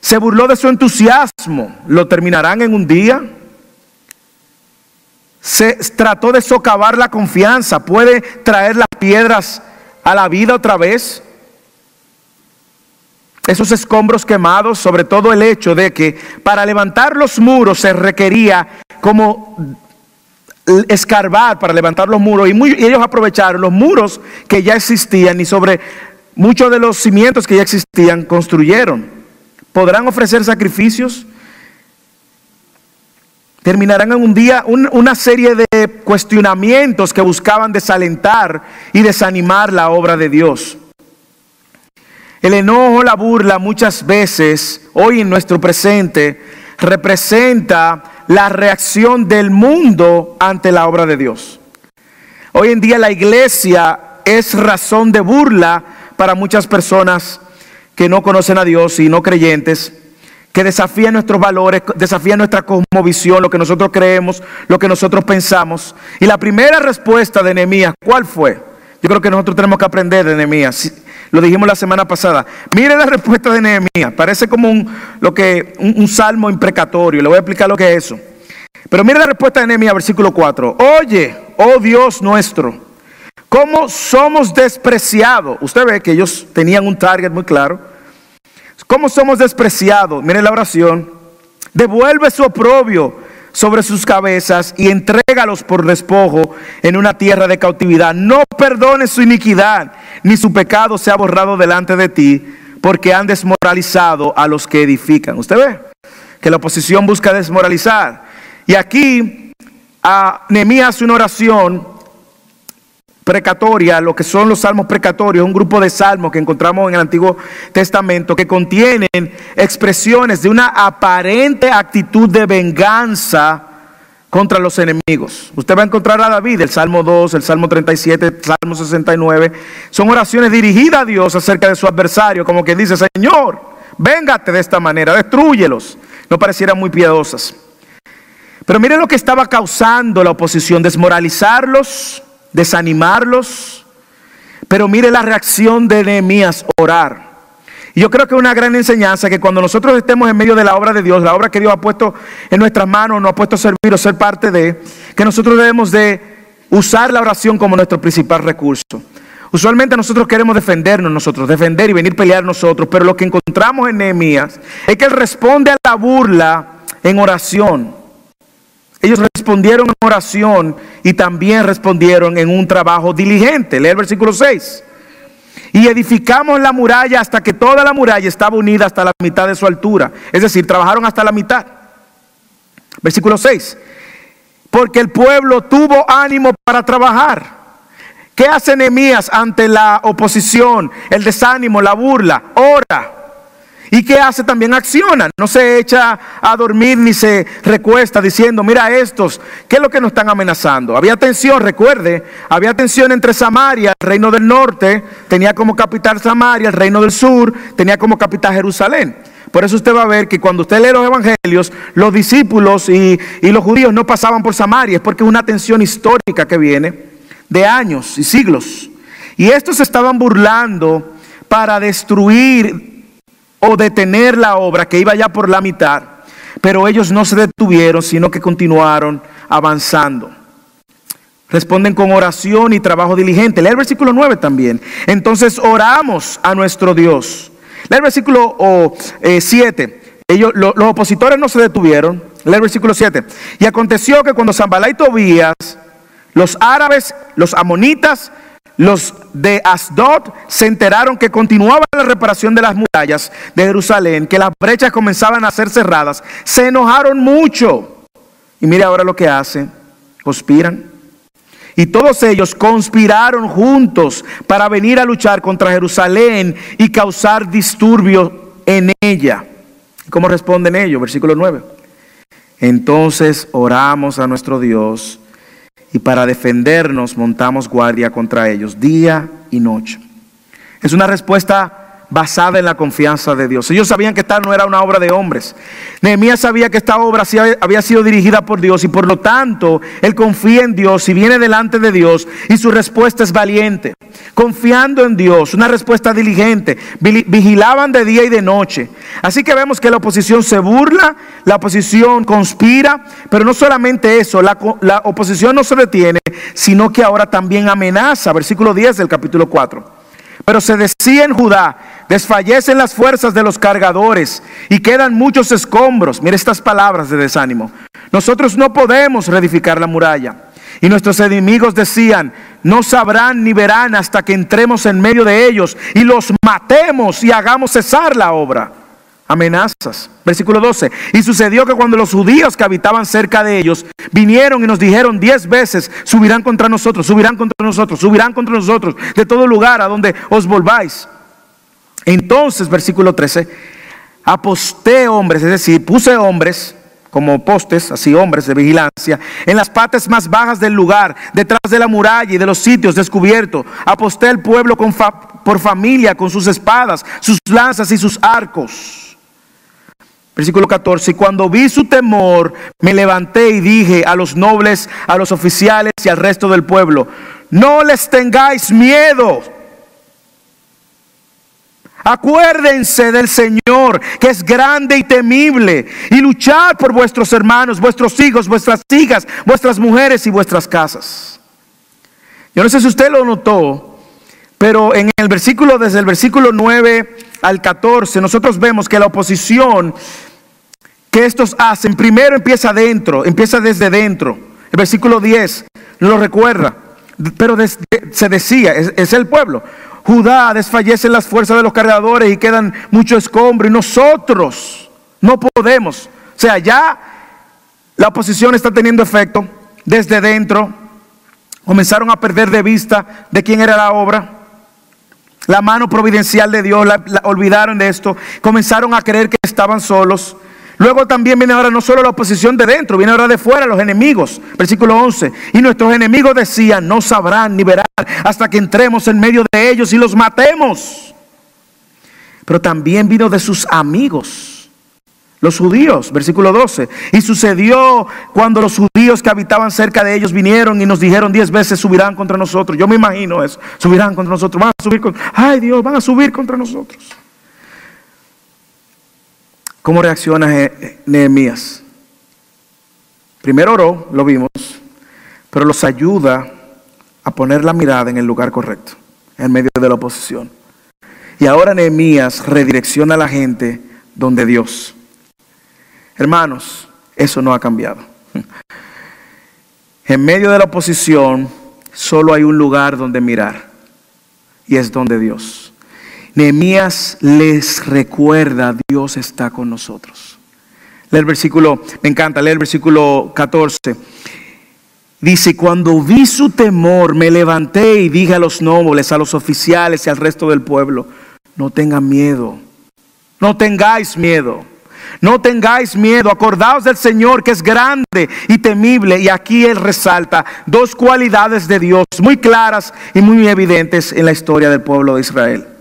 Speaker 1: Se burló de su entusiasmo. ¿Lo terminarán en un día? Se trató de socavar la confianza. Puede traer las piedras a la vida otra vez. Esos escombros quemados, sobre todo el hecho de que para levantar los muros se requería como escarbar para levantar los muros y, ellos aprovecharon los muros que ya existían y sobre muchos de los cimientos que ya existían construyeron. ¿Podrán ofrecer sacrificios? terminarán en un día una serie de cuestionamientos que buscaban desalentar y desanimar la obra de Dios. El enojo, la burla muchas veces, hoy en nuestro presente, representa la reacción del mundo ante la obra de Dios. Hoy en día la iglesia es razón de burla para muchas personas que no conocen a Dios y no creyentes, que desafían nuestros valores, desafían nuestra cosmovisión, lo que nosotros creemos, lo que nosotros pensamos. Y la primera respuesta de Nehemías, ¿cuál fue? Yo creo que nosotros tenemos que aprender de Nehemías. Lo dijimos la semana pasada. Mire la respuesta de Nehemías. Parece como un, lo que, un, salmo imprecatorio. Le voy a explicar lo que es eso. Pero mire la respuesta de Nehemías, versículo 4. Oye, oh Dios nuestro, cómo somos despreciados. Usted ve que ellos tenían un target muy claro. Cómo somos despreciados. Mire la oración. Devuelve su oprobio sobre sus cabezas y entrégalos por despojo en una tierra de cautividad. No perdones su iniquidad, ni su pecado sea borrado delante de ti, porque han desmoralizado a los que edifican. ¿Usted ve? Que la oposición busca desmoralizar. Y aquí a Nehemías hace una oración precatoria, lo que son los salmos precatorios, un grupo de salmos que encontramos en el Antiguo Testamento que contienen expresiones de una aparente actitud de venganza contra los enemigos. Usted va a encontrar a David, el Salmo 2, el Salmo 37, el Salmo 69. Son oraciones dirigidas a Dios acerca de su adversario, como que dice, Señor, véngate de esta manera, destruyelos. No parecieran muy piadosas. Pero miren lo que estaba causando la oposición, desmoralizarlos, desanimarlos. Pero mire la reacción de Nehemías, orar. Y yo creo que es una gran enseñanza que cuando nosotros estemos en medio de la obra de Dios, la obra que Dios ha puesto en nuestras manos, nos ha puesto a servir o ser parte de, que nosotros debemos de usar la oración como nuestro principal recurso. Usualmente nosotros queremos defendernos nosotros, defender y venir a pelear nosotros, pero lo que encontramos en Nehemías es que él responde a la burla en oración. Ellos respondieron en oración y también respondieron en un trabajo diligente. Lee el versículo 6. Y edificamos la muralla hasta que toda la muralla estaba unida hasta la mitad de su altura. Es decir, trabajaron hasta la mitad. Versículo 6. Porque el pueblo tuvo ánimo para trabajar. ¿Qué hace Nehemías ante la oposición, el desánimo, la burla? Ora. ¿Y qué hace? También acciona. No se echa a dormir ni se recuesta diciendo, mira estos, ¿qué es lo que nos están amenazando? Había tensión, recuerde, había tensión entre Samaria, el reino del norte, tenía como capital Samaria, el reino del sur, tenía como capital Jerusalén. Por eso usted va a ver que cuando usted lee los evangelios, los discípulos y, y los judíos no pasaban por Samaria, es porque es una tensión histórica que viene de años y siglos. Y estos se estaban burlando para destruir o detener la obra que iba ya por la mitad, pero ellos no se detuvieron, sino que continuaron avanzando. Responden con oración y trabajo diligente. Lee el versículo 9 también. Entonces oramos a nuestro Dios. Lee el versículo 7. Eh, ellos, los opositores no se detuvieron. Lee el versículo 7. Y aconteció que cuando Zambalá y Tobías, los árabes, los amonitas los de Asdod se enteraron que continuaba la reparación de las murallas de Jerusalén, que las brechas comenzaban a ser cerradas. Se enojaron mucho. Y mire ahora lo que hacen. Conspiran. Y todos ellos conspiraron juntos para venir a luchar contra Jerusalén y causar disturbio en ella. ¿Cómo responden ellos? Versículo 9. Entonces oramos a nuestro Dios y para defendernos montamos guardia contra ellos día y noche. Es una respuesta basada en la confianza de Dios. Ellos sabían que esta no era una obra de hombres. Nehemías sabía que esta obra había sido dirigida por Dios y por lo tanto él confía en Dios y viene delante de Dios y su respuesta es valiente. Confiando en Dios, una respuesta diligente. Vigilaban de día y de noche. Así que vemos que la oposición se burla, la oposición conspira, pero no solamente eso, la, la oposición no se detiene, sino que ahora también amenaza. Versículo 10 del capítulo 4. Pero se decía en Judá, desfallecen las fuerzas de los cargadores y quedan muchos escombros. Mire estas palabras de desánimo. Nosotros no podemos reedificar la muralla. Y nuestros enemigos decían, no sabrán ni verán hasta que entremos en medio de ellos y los matemos y hagamos cesar la obra. amenazas. Versículo 12. Y sucedió que cuando los judíos que habitaban cerca de ellos vinieron y nos dijeron diez veces, subirán contra nosotros, subirán contra nosotros, subirán contra nosotros, de todo lugar a donde os volváis. Entonces, versículo 13, aposté hombres, es decir, puse hombres como postes, así hombres de vigilancia, en las partes más bajas del lugar, detrás de la muralla y de los sitios descubiertos. Aposté el pueblo por familia, con sus espadas, sus lanzas y sus arcos. Versículo 14, y cuando vi su temor, me levanté y dije a los nobles, a los oficiales y al resto del pueblo, no les tengáis miedo Acuérdense del Señor, que es grande y temible, y luchar por vuestros hermanos, vuestros hijos, vuestras hijas, vuestras mujeres y vuestras casas. Yo no sé si usted lo notó, pero en el versículo, desde el versículo 9 al 14, nosotros vemos que la oposición que estos hacen, primero empieza dentro, empieza desde dentro. El versículo 10 lo recuerda, pero se decía, es el pueblo. Judá desfallecen las fuerzas de los cargadores y quedan muchos escombros y nosotros no podemos. O sea, ya la oposición está teniendo efecto desde dentro. Comenzaron a perder de vista de quién era la obra. La mano providencial de Dios, la, olvidaron de esto. Comenzaron a creer que estaban solos. Luego también viene ahora no solo la oposición de dentro, viene ahora de fuera los enemigos. Versículo 11. Y nuestros enemigos decían, no sabrán ni verán hasta que entremos en medio de ellos y los matemos. Pero también vino de sus amigos, los judíos. Versículo 12. Y sucedió cuando los judíos que habitaban cerca de ellos vinieron y nos dijeron diez veces subirán contra nosotros. Yo me imagino eso. Subirán contra nosotros. Van a subir contra... Ay Dios, van a subir contra nosotros. ¿Cómo reacciona Nehemías? Primero oró, lo vimos, pero los ayuda a poner la mirada en el lugar correcto, en medio de la oposición. Y ahora Nehemías redirecciona a la gente donde Dios. Hermanos, eso no ha cambiado. En medio de la oposición solo hay un lugar donde mirar y es donde Dios. Nehemías les recuerda, Dios está con nosotros. Lee el versículo, me encanta, lee el versículo 14. Dice, cuando vi su temor, me levanté y dije a los nobles, a los oficiales y al resto del pueblo, no tengan miedo, no tengáis miedo. No tengáis miedo, acordaos del Señor que es grande y temible. Y aquí Él resalta dos cualidades de Dios muy claras y muy evidentes en la historia del pueblo de Israel.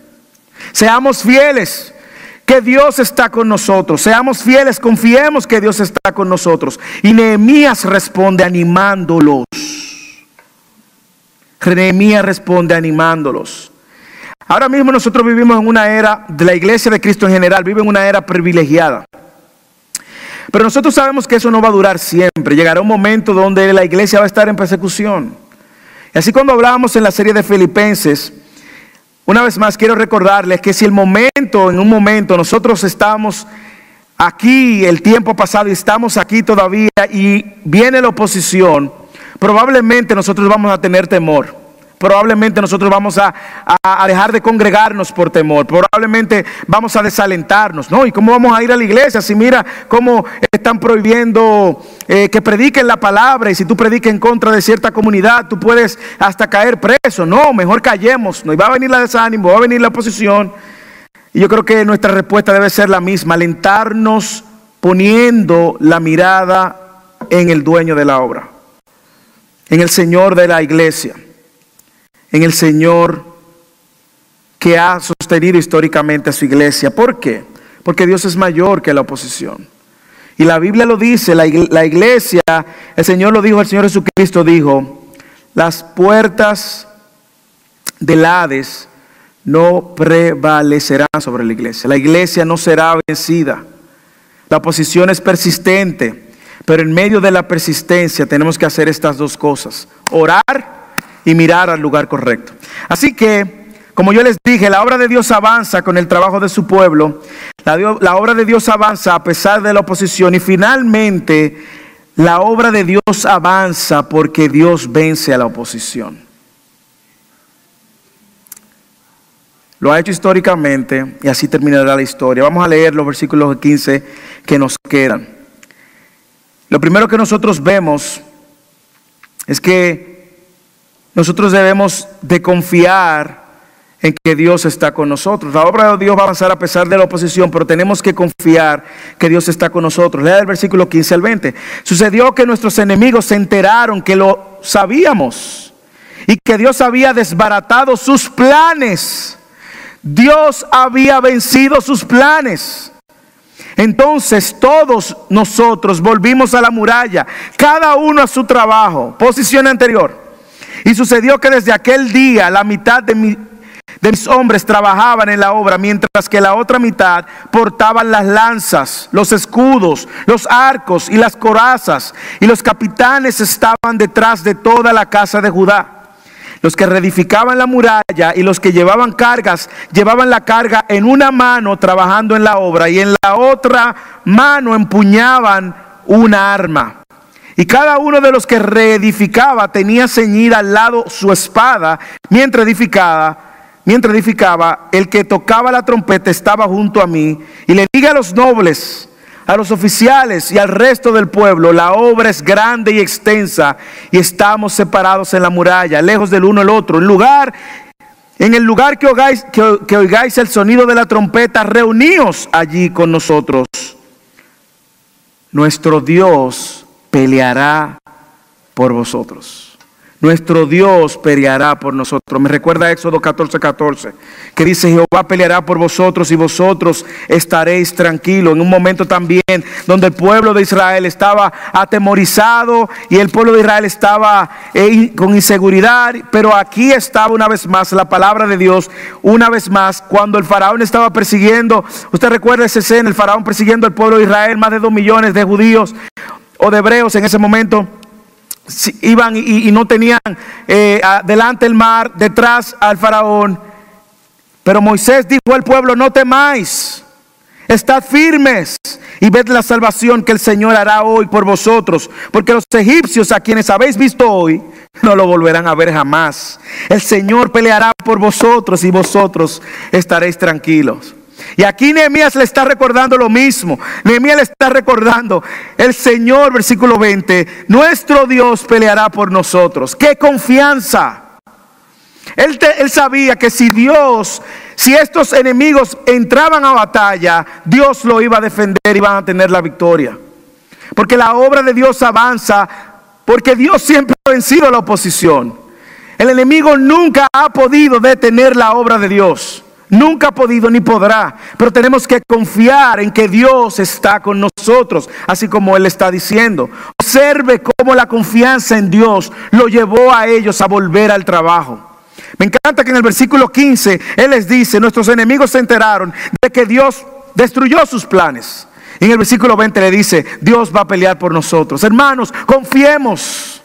Speaker 1: Seamos fieles, que Dios está con nosotros. Seamos fieles, confiemos que Dios está con nosotros. Y Nehemías responde animándolos. Nehemías responde animándolos. Ahora mismo nosotros vivimos en una era, de la iglesia de Cristo en general, vive en una era privilegiada. Pero nosotros sabemos que eso no va a durar siempre. Llegará un momento donde la iglesia va a estar en persecución. Y así cuando hablábamos en la serie de Filipenses, una vez más quiero recordarles que si el momento, en un momento, nosotros estamos aquí, el tiempo pasado, y estamos aquí todavía, y viene la oposición, probablemente nosotros vamos a tener temor. Probablemente nosotros vamos a, dejar de congregarnos por temor. Probablemente vamos a desalentarnos. ¿no? ¿Y cómo vamos a ir a la iglesia si mira cómo están prohibiendo eh, que prediquen la palabra? Y si tú prediques en contra de cierta comunidad, tú puedes hasta caer preso. No, mejor callemos. No, y va a venir la desánimo, va a venir la oposición. Y yo creo que nuestra respuesta debe ser la misma, alentarnos poniendo la mirada en el dueño de la obra, en el Señor de la iglesia en el Señor que ha sostenido históricamente a su iglesia. ¿Por qué? Porque Dios es mayor que la oposición. Y la Biblia lo dice, la iglesia, el Señor lo dijo, el Señor Jesucristo dijo, las puertas del Hades no prevalecerán sobre la iglesia. La iglesia no será vencida. La oposición es persistente, pero en medio de la persistencia tenemos que hacer estas dos cosas. Orar y mirar al lugar correcto. Así que, como yo les dije, la obra de Dios avanza con el trabajo de su pueblo, la, obra de Dios avanza a pesar de la oposición y finalmente la obra de Dios avanza porque Dios vence a la oposición. lo ha hecho históricamente y así terminará la historia. Vamos a leer los versículos 15 que nos quedan. Lo primero que nosotros vemos es que nosotros debemos de confiar en que Dios está con nosotros. La obra de Dios va a avanzar a pesar de la oposición, pero tenemos que confiar que Dios está con nosotros. Lea el versículo 15 al 20. Sucedió que nuestros enemigos se enteraron que lo sabíamos y que Dios había desbaratado sus planes. Dios había vencido sus planes. Entonces todos nosotros volvimos a la muralla, cada uno a su trabajo, posición anterior. Y sucedió que desde aquel día la mitad de, de mis hombres trabajaban en la obra, mientras que la otra mitad portaban las lanzas, los escudos, los arcos y las corazas, y los capitanes estaban detrás de toda la casa de Judá. Los que reedificaban la muralla y los que llevaban cargas, llevaban la carga en una mano trabajando en la obra y en la otra mano empuñaban una arma. Y cada uno de los que reedificaba tenía ceñida al lado su espada, mientras edificaba, mientras edificaba, el que tocaba la trompeta estaba junto a mí y le dije a los nobles, a los oficiales y al resto del pueblo, la obra es grande y extensa y estamos separados en la muralla, lejos del uno al otro. En lugar, en el lugar que oigáis, que oigáis el sonido de la trompeta, reuníos allí con nosotros. Nuestro Dios peleará por vosotros. Nuestro Dios peleará por nosotros. Me recuerda Éxodo 14, 14, que dice, Jehová peleará por vosotros y vosotros estaréis tranquilos. En un momento también donde el pueblo de Israel estaba atemorizado y el pueblo de Israel estaba con inseguridad, pero aquí estaba una vez más la palabra de Dios, una vez más, cuando el faraón estaba persiguiendo, usted recuerda ese escena, el faraón persiguiendo al pueblo de Israel, más de dos millones de judíos o de hebreos en ese momento iban y, no tenían eh, delante el mar, detrás al faraón. Pero Moisés dijo al pueblo, no temáis, estad firmes y ved la salvación que el Señor hará hoy por vosotros, porque los egipcios a quienes habéis visto hoy, no lo volverán a ver jamás. El Señor peleará por vosotros y vosotros estaréis tranquilos. Y aquí Nehemías le está recordando lo mismo. Nehemías le está recordando, el Señor, versículo 20, nuestro Dios peleará por nosotros. ¡Qué confianza! Él, sabía que si Dios, si estos enemigos entraban a batalla, Dios lo iba a defender y iban a tener la victoria. Porque la obra de Dios avanza, porque Dios siempre ha vencido a la oposición. El enemigo nunca ha podido detener la obra de Dios. Nunca ha podido ni podrá, pero tenemos que confiar en que Dios está con nosotros, así como Él está diciendo. Observe cómo la confianza en Dios lo llevó a ellos a volver al trabajo. Me encanta que en el versículo 15 Él les dice, nuestros enemigos se enteraron de que Dios destruyó sus planes. Y en el versículo 20 le dice, Dios va a pelear por nosotros. Hermanos, confiemos,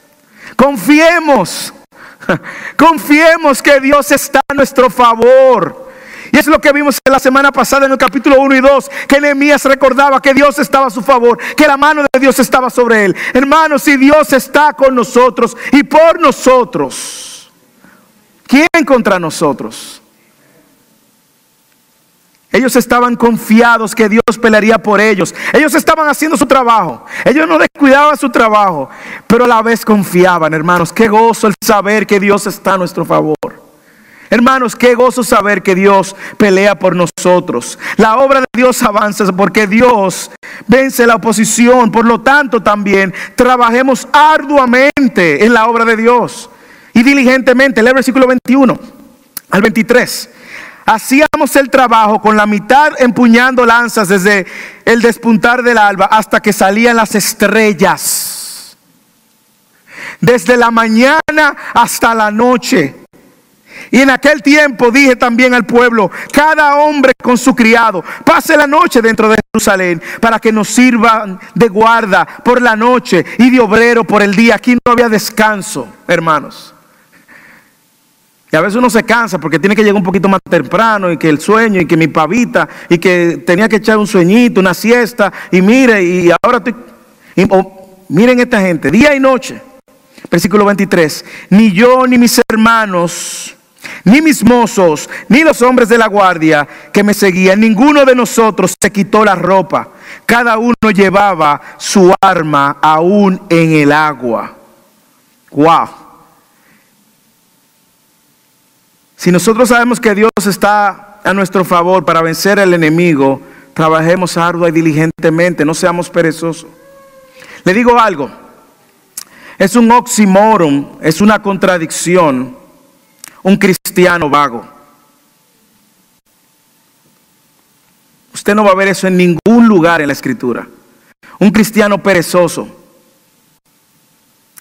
Speaker 1: confiemos, *laughs* confiemos que Dios está a nuestro favor. Y es lo que vimos la semana pasada en el capítulo 1 y 2, que Nehemías recordaba que Dios estaba a su favor, que la mano de Dios estaba sobre él. Hermanos, si Dios está con nosotros y por nosotros, ¿quién contra nosotros? Ellos estaban confiados que Dios pelearía por ellos. Ellos estaban haciendo su trabajo. Ellos no descuidaban su trabajo, pero a la vez confiaban, hermanos. Qué gozo el saber que Dios está a nuestro favor. Hermanos, qué gozo saber que Dios pelea por nosotros. La obra de Dios avanza porque Dios vence la oposición. Por lo tanto, también trabajemos arduamente en la obra de Dios y diligentemente. Lee el versículo 21 al 23. Hacíamos el trabajo con la mitad empuñando lanzas desde el despuntar del alba hasta que salían las estrellas. Desde la mañana hasta la noche y en aquel tiempo dije también al pueblo, cada hombre con su criado, pase la noche dentro de Jerusalén para que nos sirvan de guarda por la noche y de obrero por el día. Aquí no había descanso, hermanos. Y a veces uno se cansa porque tiene que llegar un poquito más temprano y que el sueño y que mi pavita y que tenía que echar un sueñito, una siesta y mire y ahora estoy... miren esta gente, día y noche. Versículo 23. Ni yo ni mis hermanos Ni mis mozos, ni los hombres de la guardia que me seguían, ninguno de nosotros se quitó la ropa. Cada uno llevaba su arma aún en el agua. Wow. Si nosotros sabemos que Dios está a nuestro favor para vencer al enemigo, trabajemos ardua y diligentemente, no seamos perezosos. Le digo algo, es un oxímoron, es una contradicción, un cristiano vago. Usted no va a ver eso en ningún lugar en la escritura. Un cristiano perezoso.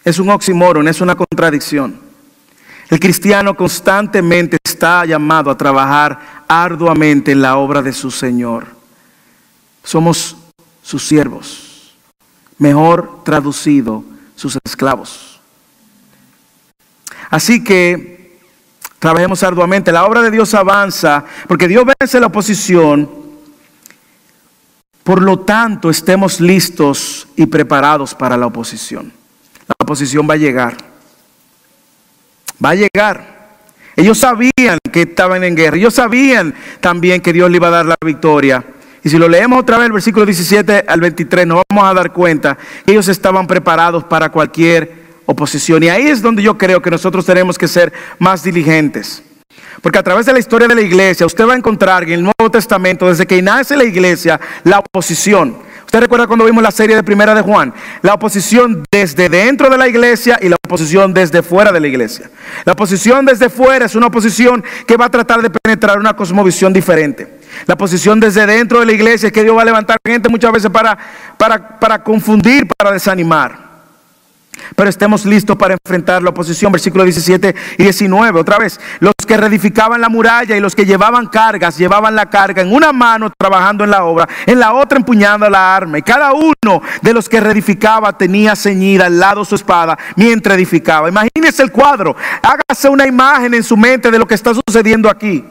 Speaker 1: Es un oxímoron, es una contradicción. El cristiano constantemente está llamado a trabajar arduamente en la obra de su Señor. Somos sus siervos, mejor traducido, sus esclavos. Así que trabajemos arduamente. La obra de Dios avanza porque Dios vence la oposición. Por lo tanto, estemos listos y preparados para la oposición. La oposición va a llegar va a llegar. Ellos sabían que estaban en guerra, ellos sabían también que Dios le iba a dar la victoria. Y si lo leemos otra vez, el versículo 17 al 23, nos vamos a dar cuenta que ellos estaban preparados para cualquier oposición. Y ahí es donde yo creo que nosotros tenemos que ser más diligentes. Porque a través de la historia de la iglesia, usted va a encontrar en el Nuevo Testamento, desde que nace la iglesia, la oposición. Usted recuerda cuando vimos la serie de Primera de Juan, la oposición desde dentro de la iglesia y la oposición desde fuera de la iglesia. La oposición desde fuera es una oposición que va a tratar de penetrar una cosmovisión diferente. La oposición desde dentro de la iglesia es que Dios va a levantar gente muchas veces para, para, para confundir, para desanimar. Pero estemos listos para enfrentar la oposición. Versículo 17 y 19. Otra vez, los que reedificaban la muralla y los que llevaban cargas, llevaban la carga en una mano trabajando en la obra, en la otra empuñando la arma. Y cada uno de los que reedificaba tenía ceñida al lado su espada mientras edificaba. Imagínese el cuadro. Hágase una imagen en su mente de lo que está sucediendo aquí.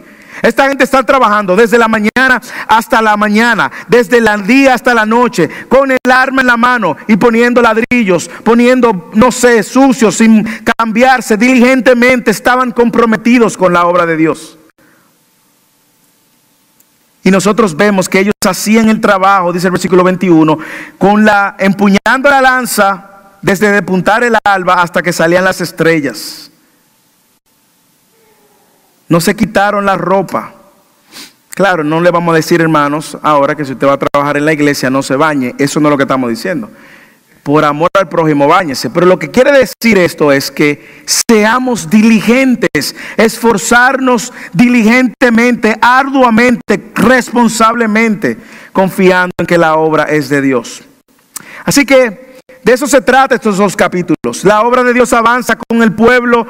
Speaker 1: Esta gente está trabajando desde la mañana hasta la mañana, desde el día hasta la noche, con el arma en la mano y poniendo ladrillos, poniendo, no sé, sucios, sin cambiarse, diligentemente estaban comprometidos con la obra de Dios. Y nosotros vemos que ellos hacían el trabajo, dice el versículo 21, con la empuñando la lanza desde depuntar el alba hasta que salían las estrellas. No se quitaron la ropa. Claro, no le vamos a decir, hermanos, ahora que si usted va a trabajar en la iglesia no se bañe. Eso no es lo que estamos diciendo. Por amor al prójimo, bañese. Pero lo que quiere decir esto es que seamos diligentes, esforzarnos diligentemente, arduamente, responsablemente, confiando en que la obra es de Dios. Así que de eso se trata estos dos capítulos. La obra de Dios avanza con el pueblo,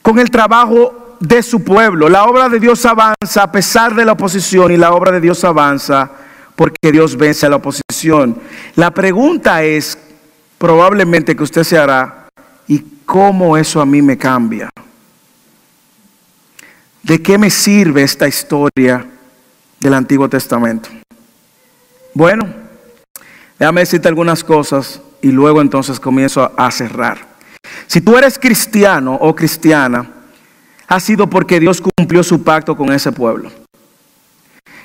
Speaker 1: con el trabajo de su pueblo. La obra de Dios avanza a pesar de la oposición y la obra de Dios avanza porque Dios vence a la oposición. La pregunta es probablemente que usted se hará, ¿y cómo eso a mí me cambia? ¿De qué me sirve esta historia del Antiguo Testamento? Bueno, déjame decirte algunas cosas y luego entonces comienzo a cerrar. Si tú eres cristiano o cristiana, ha sido porque Dios cumplió su pacto con ese pueblo.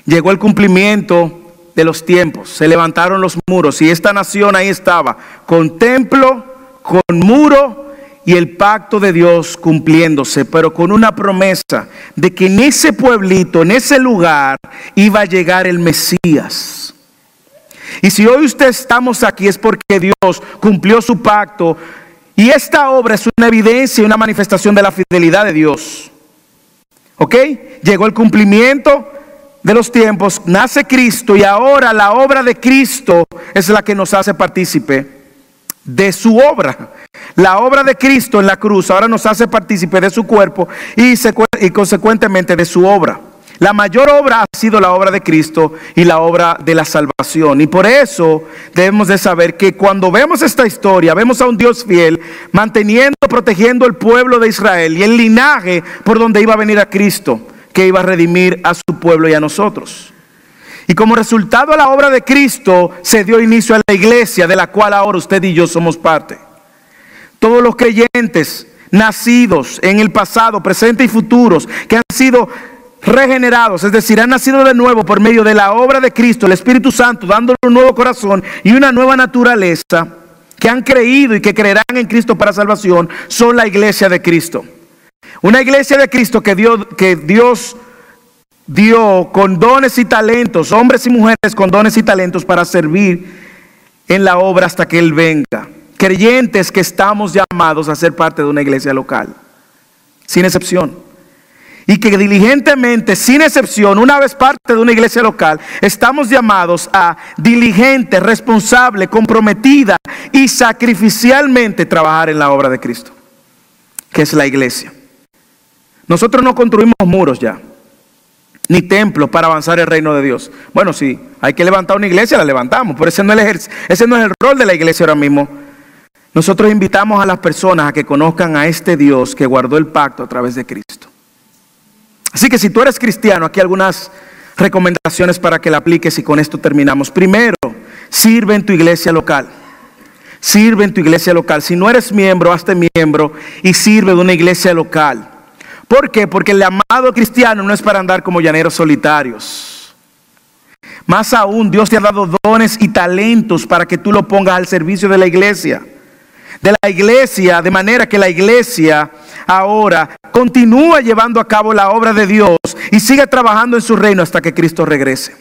Speaker 1: Llegó el cumplimiento de los tiempos, se levantaron los muros y esta nación ahí estaba, con templo, con muro y el pacto de Dios cumpliéndose, pero con una promesa de que en ese pueblito, en ese lugar, iba a llegar el Mesías. Y si hoy usted estamos aquí es porque Dios cumplió su pacto y esta obra es una evidencia y una manifestación de la fidelidad de Dios. ¿Ok? Llegó el cumplimiento de los tiempos, nace Cristo y ahora la obra de Cristo es la que nos hace partícipe de su obra. La obra de Cristo en la cruz ahora nos hace partícipe de su cuerpo y, y consecuentemente de su obra. La mayor obra ha sido la obra de Cristo y la obra de la salvación. Y por eso debemos de saber que cuando vemos esta historia, vemos a un Dios fiel manteniendo, protegiendo el pueblo de Israel y el linaje por donde iba a venir a Cristo, que iba a redimir a su pueblo y a nosotros. Y como resultado de la obra de Cristo se dio inicio a la iglesia de la cual ahora usted y yo somos parte. Todos los creyentes nacidos en el pasado, presente y futuros, que han sido regenerados, es decir, han nacido de nuevo por medio de la obra de Cristo, el Espíritu Santo, dándole un nuevo corazón y una nueva naturaleza, que han creído y que creerán en Cristo para salvación, son la iglesia de Cristo. Una iglesia de Cristo que que Dios dio con dones y talentos, hombres y mujeres con dones y talentos para servir en la obra hasta que Él venga. Creyentes que estamos llamados a ser parte de una iglesia local, sin excepción. Y que diligentemente, sin excepción, una vez parte de una iglesia local, estamos llamados a diligente, responsable, comprometida y sacrificialmente trabajar en la obra de Cristo, que es la iglesia. Nosotros no construimos muros ya ni templos para avanzar el reino de Dios. Bueno, sí, hay que levantar una iglesia, la levantamos, pero ese no, es ese no es el rol de la iglesia ahora mismo. Nosotros invitamos a las personas a que conozcan a este Dios que guardó el pacto a través de Cristo. Así que si tú eres cristiano, aquí algunas recomendaciones para que la apliques y con esto terminamos. Primero, sirve en tu iglesia local. Sirve en tu iglesia local. Si no eres miembro, hazte miembro y sirve de una iglesia local. ¿Por qué? Porque el amado cristiano no es para andar como llaneros solitarios. Más aún, Dios te ha dado dones y talentos para que tú lo pongas al servicio de la iglesia. De la iglesia, de manera que la iglesia ahora continúa llevando a cabo la obra de Dios y sigue trabajando en su reino hasta que Cristo regrese.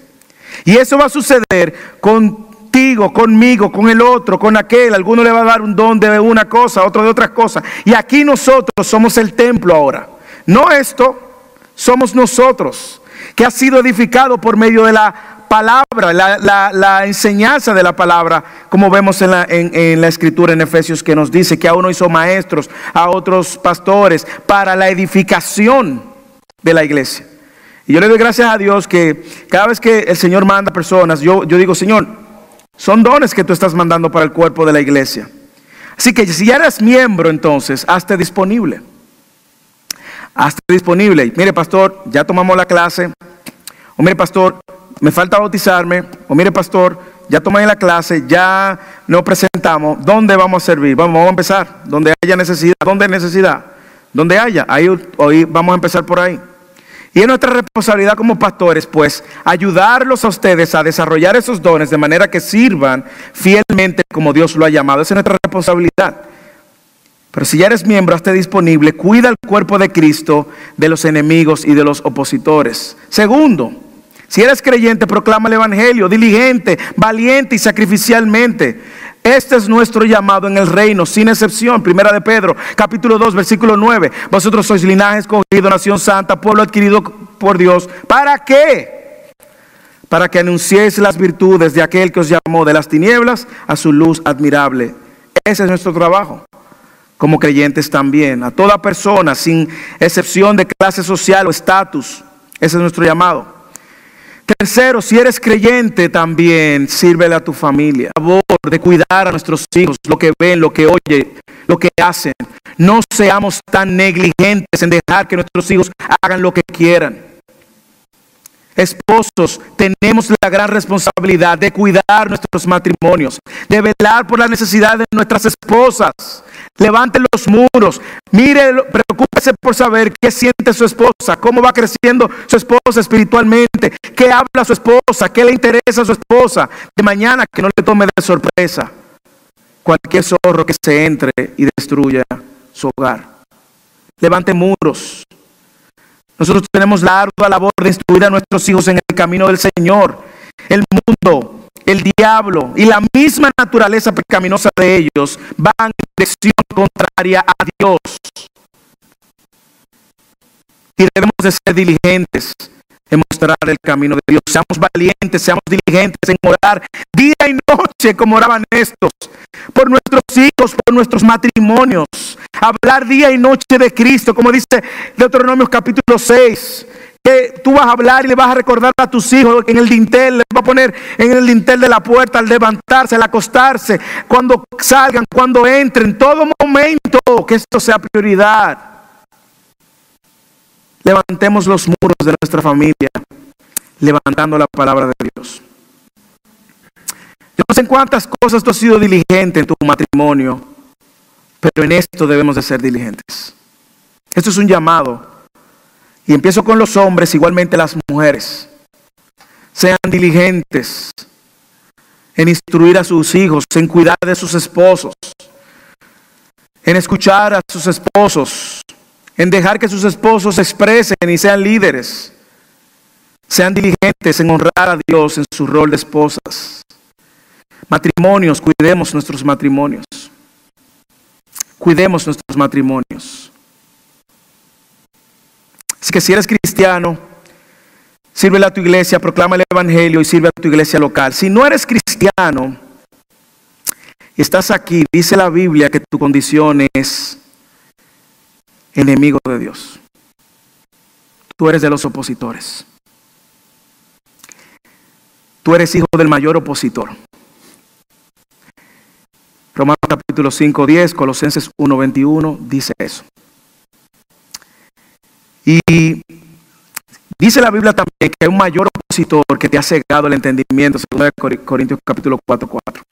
Speaker 1: Y eso va a suceder contigo, conmigo, con el otro, con aquel. Alguno le va a dar un don de una cosa, otro de otras cosas. Y aquí nosotros somos el templo ahora. No esto, somos nosotros, que ha sido edificado por medio de la palabra, la, enseñanza de la palabra, como vemos en la, la, escritura en Efesios que nos dice que a uno hizo maestros, a otros pastores, para la edificación de la iglesia. Y yo le doy gracias a Dios que cada vez que el Señor manda personas, yo, digo, Señor, son dones que tú estás mandando para el cuerpo de la iglesia. Así que si ya eres miembro, entonces, hazte disponible hasta disponible. Mire, pastor, ya tomamos la clase. O mire, pastor, me falta bautizarme. O mire, pastor, ya tomé la clase, ya nos presentamos. ¿Dónde vamos a servir? Vamos, a empezar. Donde haya necesidad. ¿Dónde hay necesidad? Donde haya. Hoy vamos a empezar por ahí. Y es nuestra responsabilidad como pastores, pues, ayudarlos a ustedes a desarrollar esos dones de manera que sirvan fielmente como Dios lo ha llamado. Esa es nuestra responsabilidad. Pero si ya eres miembro, esté disponible, cuida el cuerpo de Cristo de los enemigos y de los opositores. Segundo, si eres creyente, proclama el Evangelio, diligente, valiente y sacrificialmente. Este es nuestro llamado en el reino, sin excepción. Primera de Pedro, capítulo 2, versículo 9. Vosotros sois linaje escogido, nación santa, pueblo adquirido por Dios. ¿Para qué? Para que anunciéis las virtudes de aquel que os llamó de las tinieblas a su luz admirable. Ese es nuestro trabajo como creyentes también, a toda persona, sin excepción de clase social o estatus. Ese es nuestro llamado. Tercero, si eres creyente también, sírvele a tu familia. Favor de cuidar a nuestros hijos, lo que ven, lo que oyen, lo que hacen. No seamos tan negligentes en dejar que nuestros hijos hagan lo que quieran. Esposos, tenemos la gran responsabilidad de cuidar nuestros matrimonios, de velar por las necesidades de nuestras esposas. Levanten los muros. Mire, preocúpese por saber qué siente su esposa, cómo va creciendo su esposa espiritualmente, qué habla su esposa, qué le interesa a su esposa. De mañana que no le tome de sorpresa cualquier zorro que se entre y destruya su hogar. Levante muros. Nosotros tenemos la ardua labor de instruir a nuestros hijos en el camino del Señor. El mundo, el diablo y la misma naturaleza pecaminosa de ellos van en dirección contraria a Dios. Y debemos de ser diligentes en mostrar el camino de Dios. Seamos valientes, seamos diligentes en orar día y noche como oraban estos, por nuestros hijos, por nuestros matrimonios. Hablar día y noche de Cristo, como dice Deuteronomio capítulo 6. Que tú vas a hablar y le vas a recordar a tus hijos en el dintel, le vas a poner en el dintel de la puerta al levantarse, al acostarse, cuando salgan, cuando entren, todo momento, que esto sea prioridad. Levantemos los muros de nuestra familia, levantando la palabra de Dios. Yo no sé en cuántas cosas tú has sido diligente en tu matrimonio, Pero en esto debemos de ser diligentes. Esto es un llamado. Y empiezo con los hombres, igualmente las mujeres. Sean diligentes en instruir a sus hijos, en cuidar de sus esposos, en escuchar a sus esposos, en dejar que sus esposos se expresen y sean líderes. Sean diligentes en honrar a Dios en su rol de esposas. Matrimonios, cuidemos nuestros matrimonios. Cuidemos nuestros matrimonios. Así que si eres cristiano, sírvele a tu iglesia, proclama el Evangelio y sirve a tu iglesia local. Si no eres cristiano estás aquí, dice la Biblia que tu condición es enemigo de Dios. Tú eres de los opositores. Tú eres hijo del mayor opositor. Romanos capítulo 5, 10, Colosenses 1, 21 dice eso. Y dice la Biblia también que hay un mayor opositor que te ha cegado el entendimiento, según Corintios capítulo 4, 4,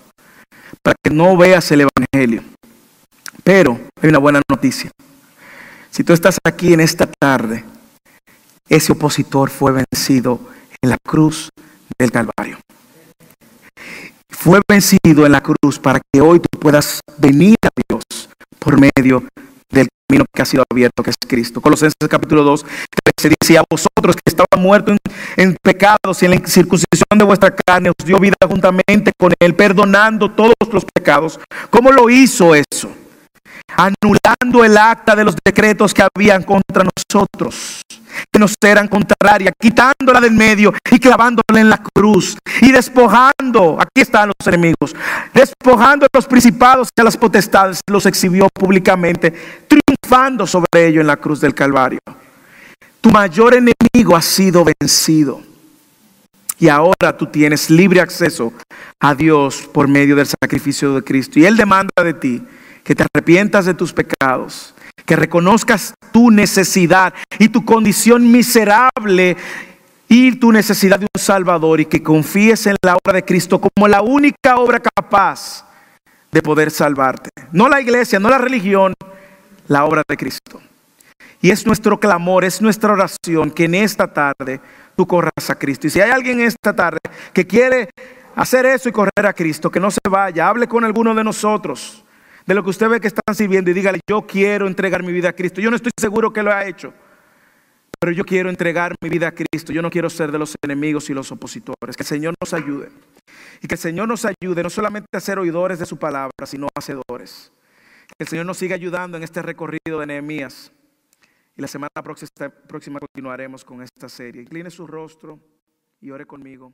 Speaker 1: para que no veas el Evangelio. Pero hay una buena noticia. Si tú estás aquí en esta tarde, ese opositor fue vencido en la cruz del Calvario. Fue vencido en la cruz para que hoy tú puedas venir a Dios por medio del camino que ha sido abierto, que es Cristo. Colosenses capítulo 2, se dice, a vosotros que estaban muertos en, en, pecados y en la circuncisión de vuestra carne, os dio vida juntamente con Él, perdonando todos los pecados. ¿Cómo lo hizo eso? Anulando el acta de los decretos que habían contra nosotros que nos eran contrarias, quitándola del medio y clavándola en la cruz y despojando, aquí están los enemigos, despojando a los principados y a las potestades, los exhibió públicamente, triunfando sobre ellos en la cruz del Calvario. Tu mayor enemigo ha sido vencido. Y ahora tú tienes libre acceso a Dios por medio del sacrificio de Cristo. Y Él demanda de ti que te arrepientas de tus pecados que reconozcas tu necesidad y tu condición miserable y tu necesidad de un Salvador y que confíes en la obra de Cristo como la única obra capaz de poder salvarte. No la iglesia, no la religión, la obra de Cristo. Y es nuestro clamor, es nuestra oración que en esta tarde tú corras a Cristo. Y si hay alguien en esta tarde que quiere hacer eso y correr a Cristo, que no se vaya, hable con alguno de nosotros de lo que usted ve que están sirviendo y dígale, yo quiero entregar mi vida a Cristo. Yo no estoy seguro que lo ha hecho, pero yo quiero entregar mi vida a Cristo. Yo no quiero ser de los enemigos y los opositores. Que el Señor nos ayude. Y que el Señor nos ayude no solamente a ser oidores de su palabra, sino hacedores. Que el Señor nos siga ayudando en este recorrido de Nehemías. Y la semana próxima continuaremos con esta serie. Incline su rostro y ore conmigo.